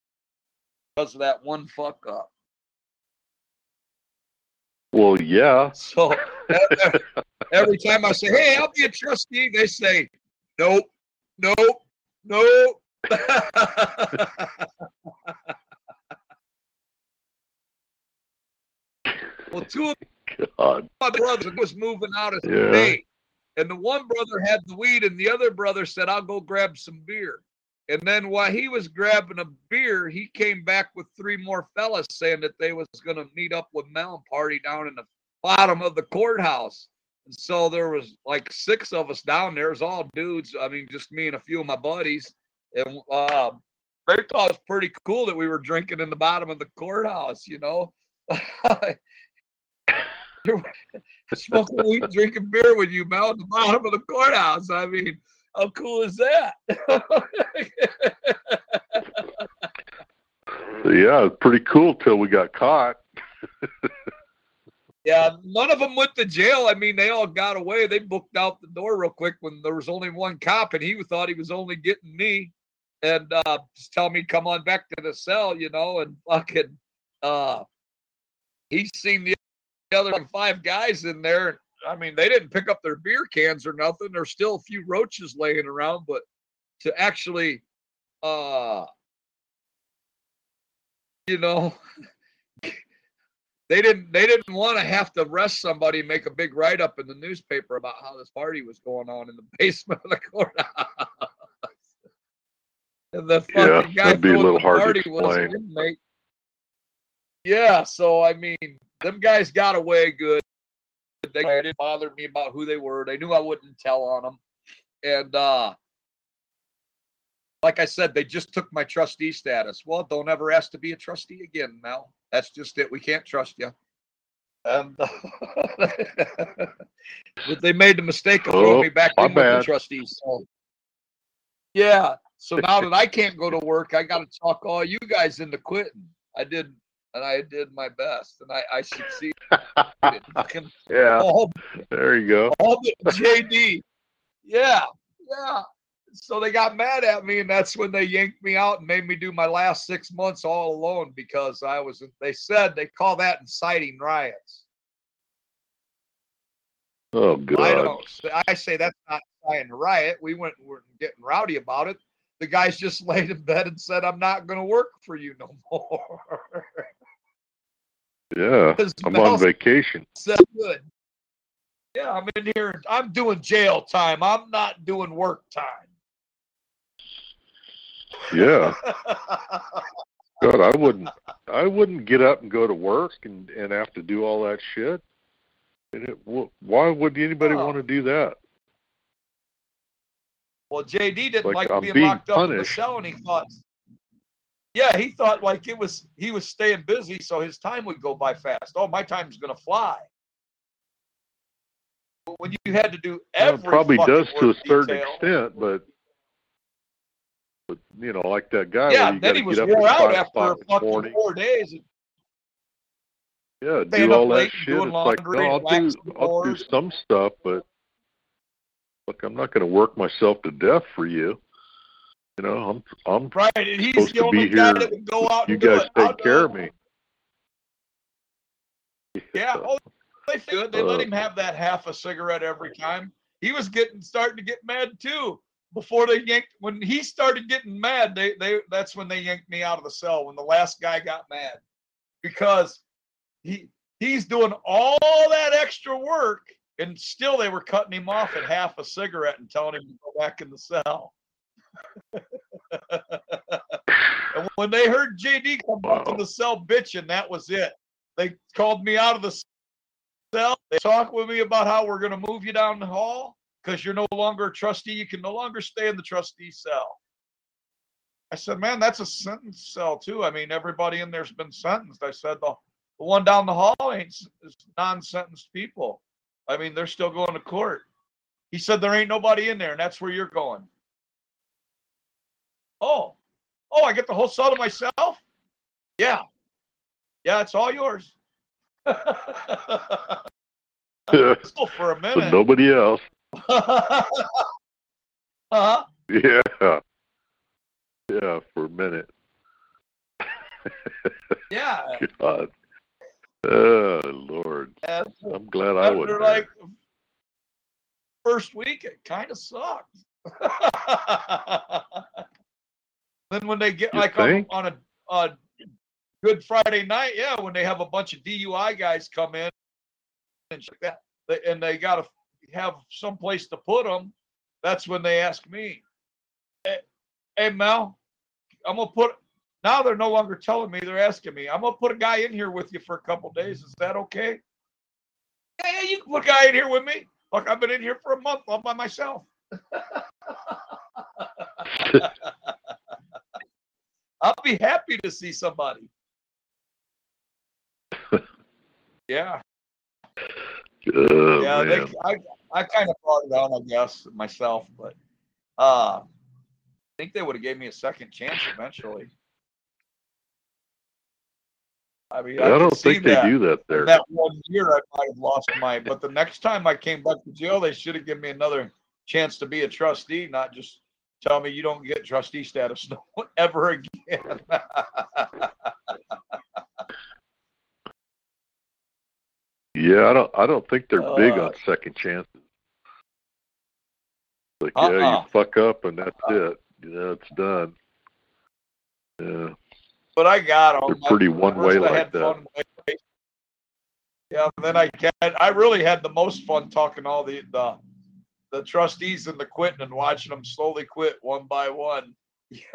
A: because of that one fuck up.
B: Well, yeah.
A: So every time I say, "Hey, I'll be a trustee," they say, "Nope, nope, nope." Well, two of
B: God.
A: my brothers was moving out of
B: Yeah.
A: state, and the one brother had the weed, and the other brother said, "I'll go grab some beer." And then while he was grabbing a beer, he came back with three more fellas saying that they was going to meet up with Mel and party down in the bottom of the courthouse. And so there was like six of us down there. It was all dudes. I mean, just me and a few of my buddies. And uh, they thought it was pretty cool that we were drinking in the bottom of the courthouse, you know. Smoking weed, drinking beer with you, Mel, at the bottom of the courthouse. I mean, how cool is that?
B: Yeah, it's pretty cool till we got caught.
A: Yeah, none of them went to jail. I mean, they all got away. They booked out the door real quick when there was only one cop, and he thought he was only getting me, and uh, just tell me come on back to the cell, you know, and fucking, uh, he seen the other five guys in there. I mean, they didn't pick up their beer cans or nothing. There's still a few roaches laying around, but to actually, uh, you know, they didn't they didn't want to have to arrest somebody and make a big write up in the newspaper about how this party was going on in the basement of the courthouse. And the fucking
B: Yeah,
A: guy
B: that'd be a little
A: the
B: hard to
A: party
B: explain.
A: Yeah, so I mean, them guys got away good. They didn't bother me about who they were. They knew I wouldn't tell on them, and uh like I said, they just took my trustee status. Well, don't ever ask to be a trustee again, Mel. That's just it. We can't trust you. And uh, but they made the mistake of throwing
B: Oh,
A: me back in with the trustees. So Yeah. So now that I can't go to work, I got to talk all you guys into quitting. I did, and I did my best, and I, I succeeded.
B: Yeah,
A: all,
B: there you go.
A: Oh, all the JD. Yeah, yeah. So they got mad at me, and that's when they yanked me out and made me do my last six months all alone because I was. They said they call that inciting riots.
B: Oh
A: good.
B: I
A: don't. I say that's not inciting a riot. We went were getting rowdy about it. The guys just laid in bed and said, "I'm not going to work for you no more."
B: Yeah, I'm
A: Mel
B: on vacation.
A: said, "Good." Yeah, I'm in here. I'm doing jail time. I'm not doing work time.
B: Yeah, God, I wouldn't. I wouldn't get up and go to work and and have to do all that shit. And it, wh- why would anybody
A: Oh.
B: want to do that?
A: Well, JD didn't
B: Like,
A: like,
B: I'm
A: being
B: being
A: locked up in the
B: punished.
A: cell, and he thought, yeah, he thought like it was he was staying busy, so his time would go by fast. Oh, my time's gonna fly. But when you had to do every
B: it probably does to a certain
A: detail,
B: extent, but but you know, like that guy.
A: yeah, then he was
B: get up
A: wore out after fucking four days.
B: Yeah, do all that
A: late
B: shit. It's like, no, I'll do, I'll do some stuff, but look, I'm not going to work myself to death for you. You know, I'm, I'm
A: Right, and he's
B: supposed
A: the only
B: be
A: guy
B: here.
A: that would go out
B: You guys
A: it. I'll
B: take care of me.
A: Yeah. Oh, they good. They let
B: Uh,
A: him have that half a cigarette every time. He was getting starting to get mad too. Before they yanked, when he started getting mad, they they that's when they yanked me out of the cell. When the last guy got mad, because he he's doing all that extra work, and still they were cutting him off at half a cigarette and telling him to go back in the cell. and when they heard JD come up in the cell bitching, that was it. They called me out of the cell. They talked with me about how we're going to move you down the hall because you're no longer a trustee. You can no longer stay in the trustee cell. I said, man, that's a sentence cell too. I mean, everybody in there's been sentenced. I said, the, the one down the hall ain't is non-sentenced people. I mean, they're still going to court. He said, there ain't nobody in there, and that's where you're going. Oh, oh, I get the whole cell to myself? Yeah. Yeah, it's all yours. For a minute.
B: nobody else.
A: uh-huh.
B: Yeah. Yeah, for a minute.
A: Yeah.
B: God. Oh Lord.
A: And
B: I'm glad I
A: after
B: wasn't
A: like
B: there.
A: first week, it kind of sucked. then when they get
B: You
A: like on, on a, Good Friday night, yeah, when they have a bunch of DUI guys come in and like that, they- and they got to have some place to put them, that's when they ask me, hey, hey Mel, I'm gonna put. Now they're no longer telling me; they're asking me. I'm gonna put a guy in here with you for a couple days. Is that okay? Yeah, yeah, you can put a guy in here with me. Look, I've been in here for a month all by myself. I'll be happy to see somebody. Yeah,
B: Oh
A: yeah. They. I, I kind of brought it on, I guess, myself, but uh, I think they would have gave me a second chance eventually. I mean,
B: I
A: could
B: don't think they
A: that.
B: do that
A: In
B: there.
A: that one year, I might have lost my. But the next time I came back to jail, they should have given me another chance to be a trustee, not just tell me you don't get trustee status no ever again.
B: Yeah, I don't I don't think they're big
A: Uh,
B: on second chances. Like yeah,
A: Uh-uh.
B: you fuck up and that's it. You know, it's done. Yeah.
A: But I got them.
B: They're pretty one way like that.
A: Yeah, then I get. I really had the most fun talking all the the the trustees and the quitting and watching them slowly quit one by one.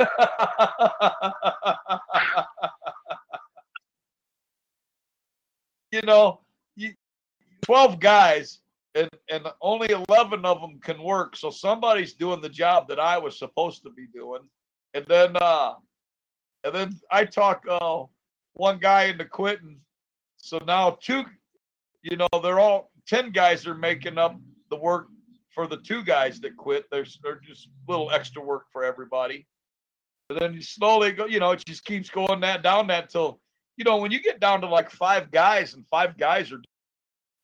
A: you know, you, 12 guys and, and only 11 of them can work. So somebody's doing the job that I was supposed to be doing. And then, uh, and then I talk, uh, one guy into quitting. So now two, you know, they're all 10 guys are making up the work for the two guys that quit. There's they're just little extra work for everybody. And then you slowly go, you know, it just keeps going that down that till you know when you get down to like five guys and five guys are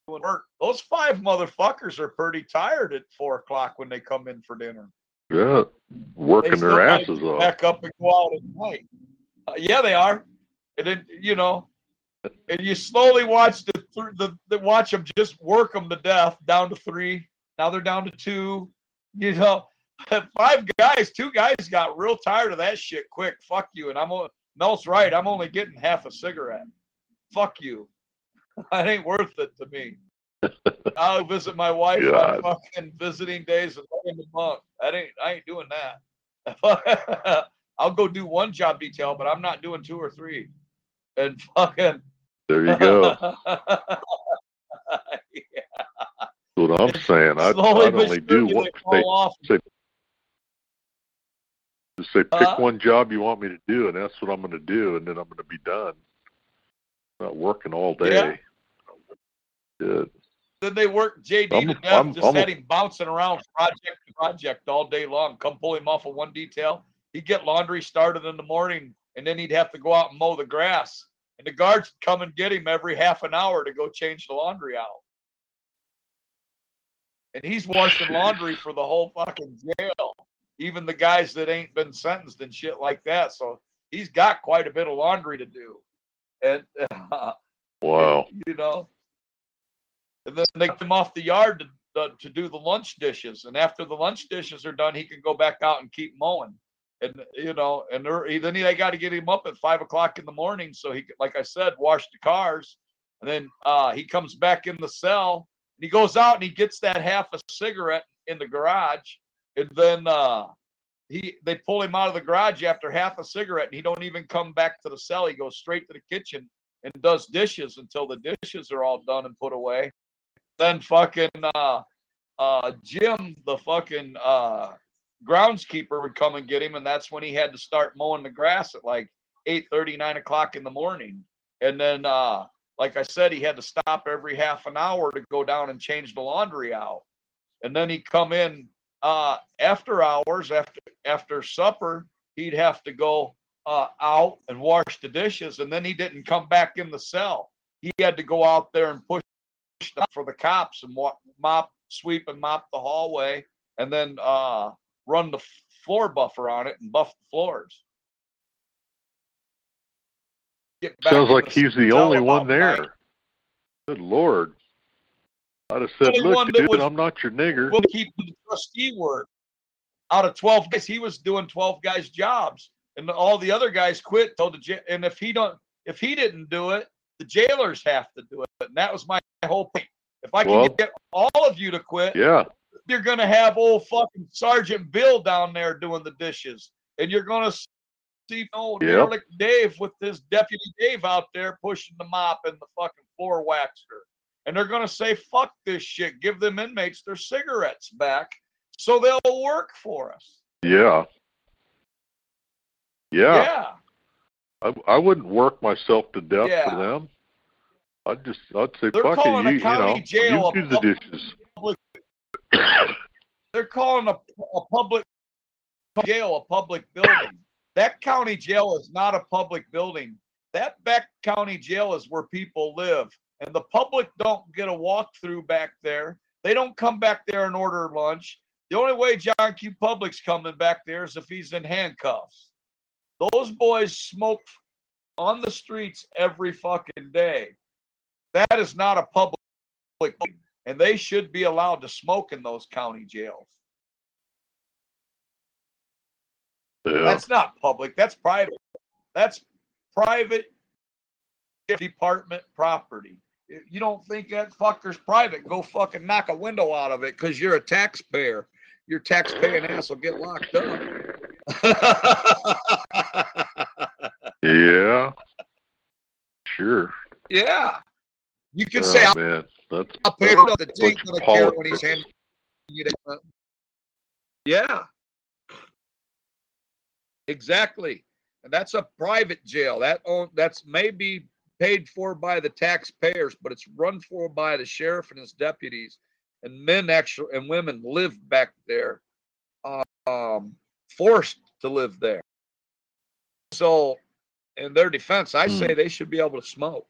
A: doing work. Those five motherfuckers are pretty tired at four o'clock when they come in for dinner.
B: Yeah, working their asses off.
A: Back up and go out at night. Uh, yeah, they are. And then you know, and you slowly watch the, the the watch them just work them to death down to three. Now they're down to two. You know, five guys, two guys got real tired of that shit quick. Fuck you. And I'm Mel's right. I'm only getting half a cigarette. Fuck you. That ain't worth it to me. I'll visit my wife
B: God.
A: on fucking visiting days in the month. That ain't I ain't doing that. I'll go do one job detail, but I'm not doing two or three. And fucking
B: There you go. That's what I'm saying. I'd,
A: Slowly
B: I'd only do one.
A: they
B: Say,
A: fall off.
B: just say, pick
A: Huh?
B: one job you want me to do, and that's what I'm going to do, and then I'm going to be done. Not working all day.
A: Yeah.
B: Good.
A: Then they work JD
B: I'm-
A: to death,
B: I'm-
A: just
B: I'm
A: had him bouncing around project to project all day long. Come pull him off of one detail. He'd get laundry started in the morning, and then he'd have to go out and mow the grass. And the guards would come and get him every half an hour to go change the laundry out. And he's washing laundry for the whole fucking jail, even the guys that ain't been sentenced and shit like that. So he's got quite a bit of laundry to do. And
B: Wow.
A: you know. And then they him off the yard to, uh, to do the lunch dishes. And after the lunch dishes are done, he can go back out and keep mowing. And you know, and then they got to get him up at five o'clock in the morning so he, like I said, wash the cars. And then uh, he comes back in the cell and he goes out and he gets that half a cigarette in the garage. And then uh, he they pull him out of the garage after half a cigarette and he don't even come back to the cell. He goes straight to the kitchen and does dishes until the dishes are all done and put away. Then fucking uh uh Jim, the fucking uh groundskeeper would come and get him, and that's when he had to start mowing the grass at like 8 9 o'clock in the morning. And then uh like I said, he had to stop every half an hour to go down and change the laundry out. And then he'd come in uh after hours, after after supper, he'd have to go uh, out and wash the dishes, and then he didn't come back in the cell. He had to go out there and push for the cops and mop, sweep, and mop the hallway, and then uh, run the floor buffer on it and buff the floors.
B: Sounds like
A: the
B: he's the only one there.
A: nine-
B: Good lord. I'd have said, look, dude,
A: was-
B: I'm not your nigger.
A: We'll keep the trustee work. Out of 12 guys, he was doing 12 guys' jobs. And all the other guys quit told the jail. And if he don't, if he didn't do it, the jailers have to do it. And that was my whole point. If I can
B: Well-
A: get all of you to quit,
B: Yeah.
A: You're gonna have old fucking Sergeant Bill down there doing the dishes. And you're gonna see old
B: Yep.
A: Dave with this deputy Dave out there pushing the mop and the fucking floor waxer. And they're gonna say, fuck this shit, give them inmates their cigarettes back so they'll work for us.
B: Yeah. Yeah.
A: Yeah.
B: I, I wouldn't work myself to death
A: Yeah.
B: for them. I'd just, I'd say,
A: They're
B: fuck it, you, you know, you do the dishes.
A: They're calling a, a public jail a public building. That county jail is not a public building. That back county jail is where people live. And the public don't get a walkthrough back there. They don't come back there and order lunch. The only way John Q. Public's coming back there is if he's in handcuffs. Those boys smoke on the streets every fucking day. That is not a public and they should be allowed to smoke in those county jails.
B: Yeah.
A: That's not public. That's private. That's private department property. If You don't think that fucker's private? Go fucking knock a window out of it because you're a taxpayer. Your taxpaying ass will get locked up.
B: yeah. Sure.
A: yeah. You could
B: oh,
A: say
B: man. That's,
A: I'll pay
B: that's
A: for the Jake
B: bunch
A: gonna when he's handing you that. Yeah. Exactly. And that's a private jail. That own that's maybe paid for by the taxpayers, but it's run for by the sheriff and his deputies. and men actually and women live back there, um, forced to live there. So, in their defense, I say they should be able to smoke.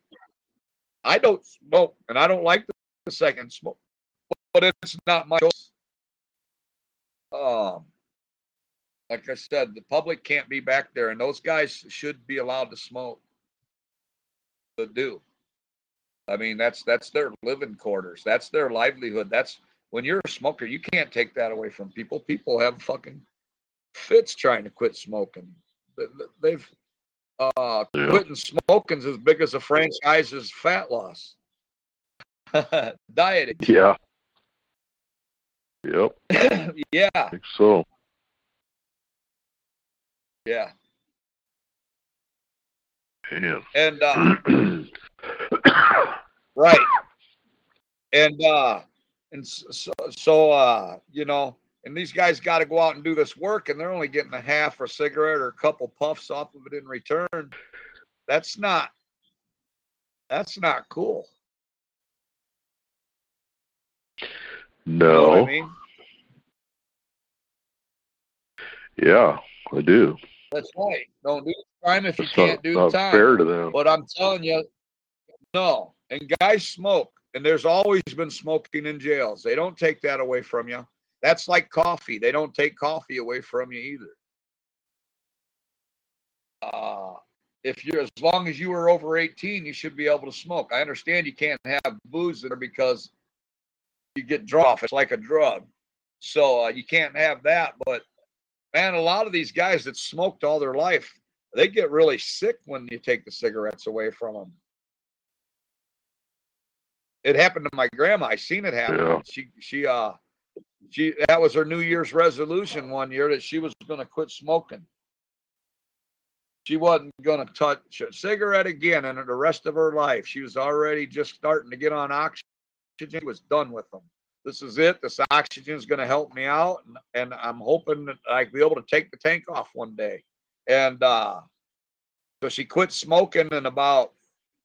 A: I don't smoke, and I don't like the second smoke, but it's not my choice. Um, like I said, the public can't be back there, and those guys should be allowed to smoke. To do. I mean, that's that's their living quarters. That's their livelihood. That's when you're a smoker, you can't take that away from people. People have fucking fits trying to quit smoking. They- They've uh,
B: Yeah.
A: quitting smoking's as big as a franchise's fat loss. Dieting.
B: Yeah. Yep.
A: yeah,
B: I think so.
A: yeah.
B: Man.
A: And uh, right. And uh and so, so uh you know, and these guys got to go out and do this work and they're only getting a half or cigarette or a couple puffs off of it in return. That's not that's not cool. You know
B: no.
A: I mean?
B: Yeah, I do.
A: That's right. Don't do the crime if you can't
B: not,
A: do the time.
B: fair to them.
A: But I'm telling you, no. And guys smoke, and there's always been smoking in jails. They don't take that away from you. That's like coffee. They don't take coffee away from you either. Uh, if you're as long as you are over 18, you should be able to smoke. I understand you can't have booze there because you get drunk. off. It's like a drug, so uh, you can't have that. But man, a lot of these guys that smoked all their life, they get really sick when you take the cigarettes away from them. It happened to my grandma. I seen it happen.
B: Yeah.
A: She she uh she that was her New Year's resolution one year that she was going to quit smoking. She wasn't going to touch a cigarette again in the rest of her life. She was already just starting to get on oxygen. She was done with them. This is it. This oxygen is going to help me out, and, and I'm hoping that I'll be able to take the tank off one day. And uh, so she quit smoking in about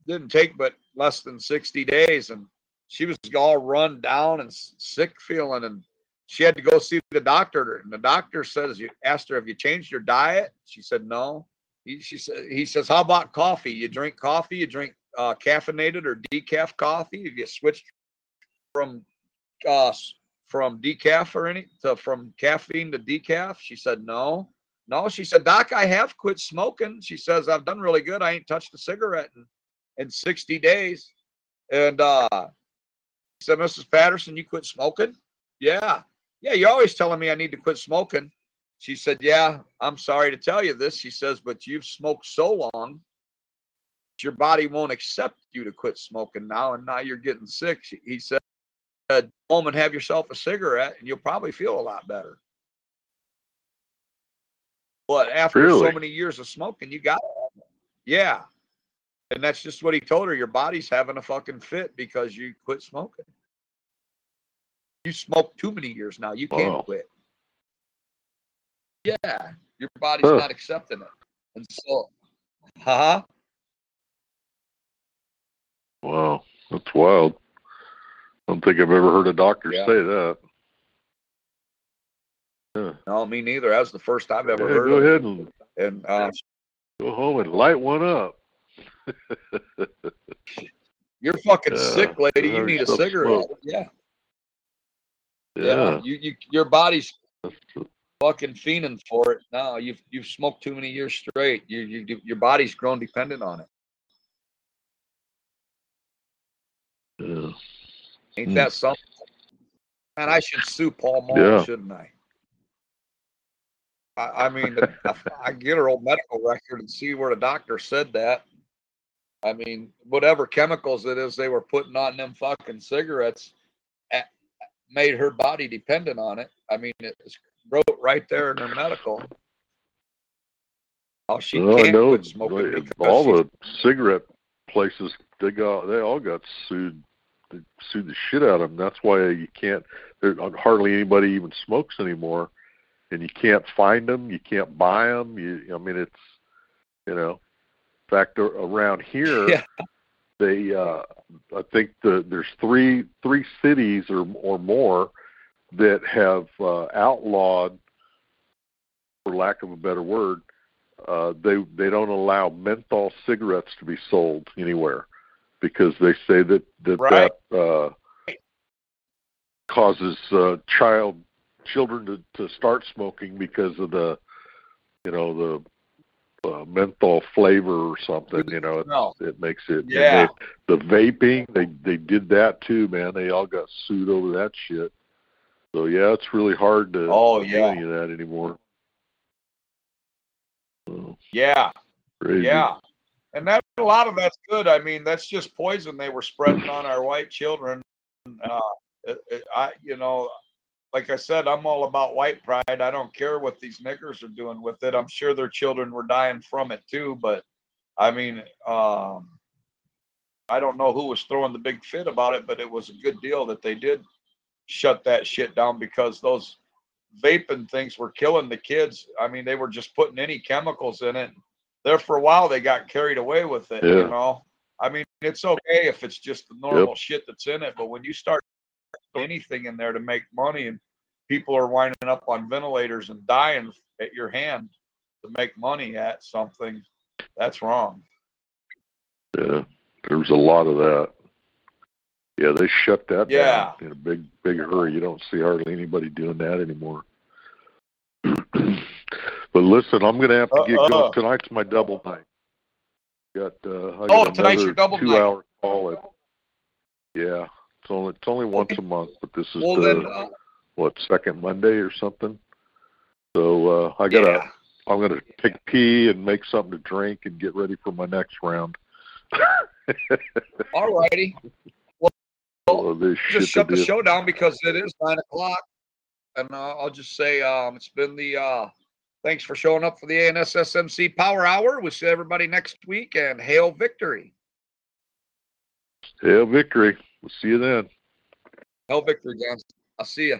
A: didn't take but less than 60 days, and she was all run down and sick feeling, and she had to go see the doctor. And the doctor says, "You asked her, have you changed your diet?" She said, "No." He, she said, "He says, how about coffee? You drink coffee? You drink uh, caffeinated or decaf coffee? Have you switched from uh, from decaf or any to from caffeine to decaf?" She said, "No." No, she said, Doc, I have quit smoking. She says, I've done really good. I ain't touched a cigarette in, in 60 days. And uh said, Mrs. Patterson, you quit smoking? Yeah. Yeah, you're always telling me I need to quit smoking. She said, Yeah, I'm sorry to tell you this. She says, but you've smoked so long, your body won't accept you to quit smoking now, and now you're getting sick. She, he said, Home and have yourself a cigarette, and you'll probably feel a lot better. But after so many years of smoking, you got it. Yeah. And that's just what he told her. Your body's having a fucking fit because you quit smoking. You smoked too many years now. You can't
B: Wow.
A: quit. Yeah. Your body's
B: Huh.
A: not accepting it. And so, huh?
B: Wow, that's wild. I don't think I've ever heard a doctor
A: Yeah.
B: say that. Yeah.
A: No, me neither. That was the first I've ever
B: Yeah,
A: heard
B: go
A: of
B: ahead and
A: And uh,
B: go home and light one up.
A: you're fucking
B: Yeah,
A: sick, lady. You need a cigarette. Yeah.
B: Yeah.
A: Yeah. You, you, your body's fucking fiending for it. No, you've you've smoked too many years straight. You, you your body's grown dependent on it.
B: yeah.
A: Ain't
B: Hmm.
A: that something? Man, I should sue Pall Mall,
B: Yeah.
A: shouldn't I? I, I mean, I, I get her old medical record and see where the doctor said that. I mean, whatever chemicals it is they were putting on them fucking cigarettes made her body dependent on it. I mean, it was wrote right there in her medical. Oh, she
B: Well,
A: can't
B: know
A: quit smoking
B: all the cigarette places they got they all got sued. They sued the shit out of them. That's why you can't. There hardly anybody even smokes anymore, and you can't find them. You can't buy them. You, I mean, it's you know. In fact, around here,
A: Yeah.
B: they uh, I think the, there's three three cities or or more that have uh, outlawed, for lack of a better word, uh, they they don't allow menthol cigarettes to be sold anywhere because they say that that
A: Right.
B: that uh, causes uh, child children to to start smoking because of the you know the uh, menthol flavor or something. You know, it,
A: No.
B: it makes it.
A: Yeah.
B: they- the vaping, they they did that too, man. They all got sued over that shit. So yeah, it's really hard to
A: Oh,
B: do
A: yeah.
B: any of that anymore. So,
A: Yeah.
B: crazy.
A: Yeah. And that a lot of that's good. I mean, that's just poison they were spreading on our white children. Uh, I, you know, like I said, I'm all about white pride. I don't care what these niggers are doing with it. I'm sure their children were dying from it too. But I mean, um, I don't know who was throwing the big fit about it, but it was a good deal that they did shut that shit down because those vaping things were killing the kids. I mean, they were just putting any chemicals in it. There for a while, they got carried away with it.
B: Yeah.
A: You know, I mean, it's okay if it's just the normal shit that's in it, but when you start putting anything in there to make money and people are winding up on ventilators and dying at your hand to make money at something, that's wrong.
B: Yeah, there was a lot of that. Yeah, they shut that
A: Yeah.
B: down in a big, big hurry. You don't see hardly anybody doing that anymore. But listen, I'm going to have to get
A: Uh-uh.
B: going. Tonight's my double night. Got uh, I
A: Oh,
B: got
A: tonight's your double
B: two
A: night.
B: hour call. At, yeah, it's only it's only once a month, but this is
A: Well,
B: the
A: then, uh,
B: what second Monday or something. So uh, I gotta
A: yeah.
B: I'm gonna take a pee and make something to drink and get ready for my next round.
A: All righty.
B: Oh, this
A: just shut the
B: do.
A: show down because it is nine o'clock. And uh, I'll just say um, it's been the uh, thanks for showing up for the ANSSMC Power Hour. We'll see everybody next week and hail victory.
B: Hail victory. We'll see you then.
A: Hail victory, guys. I'll see you.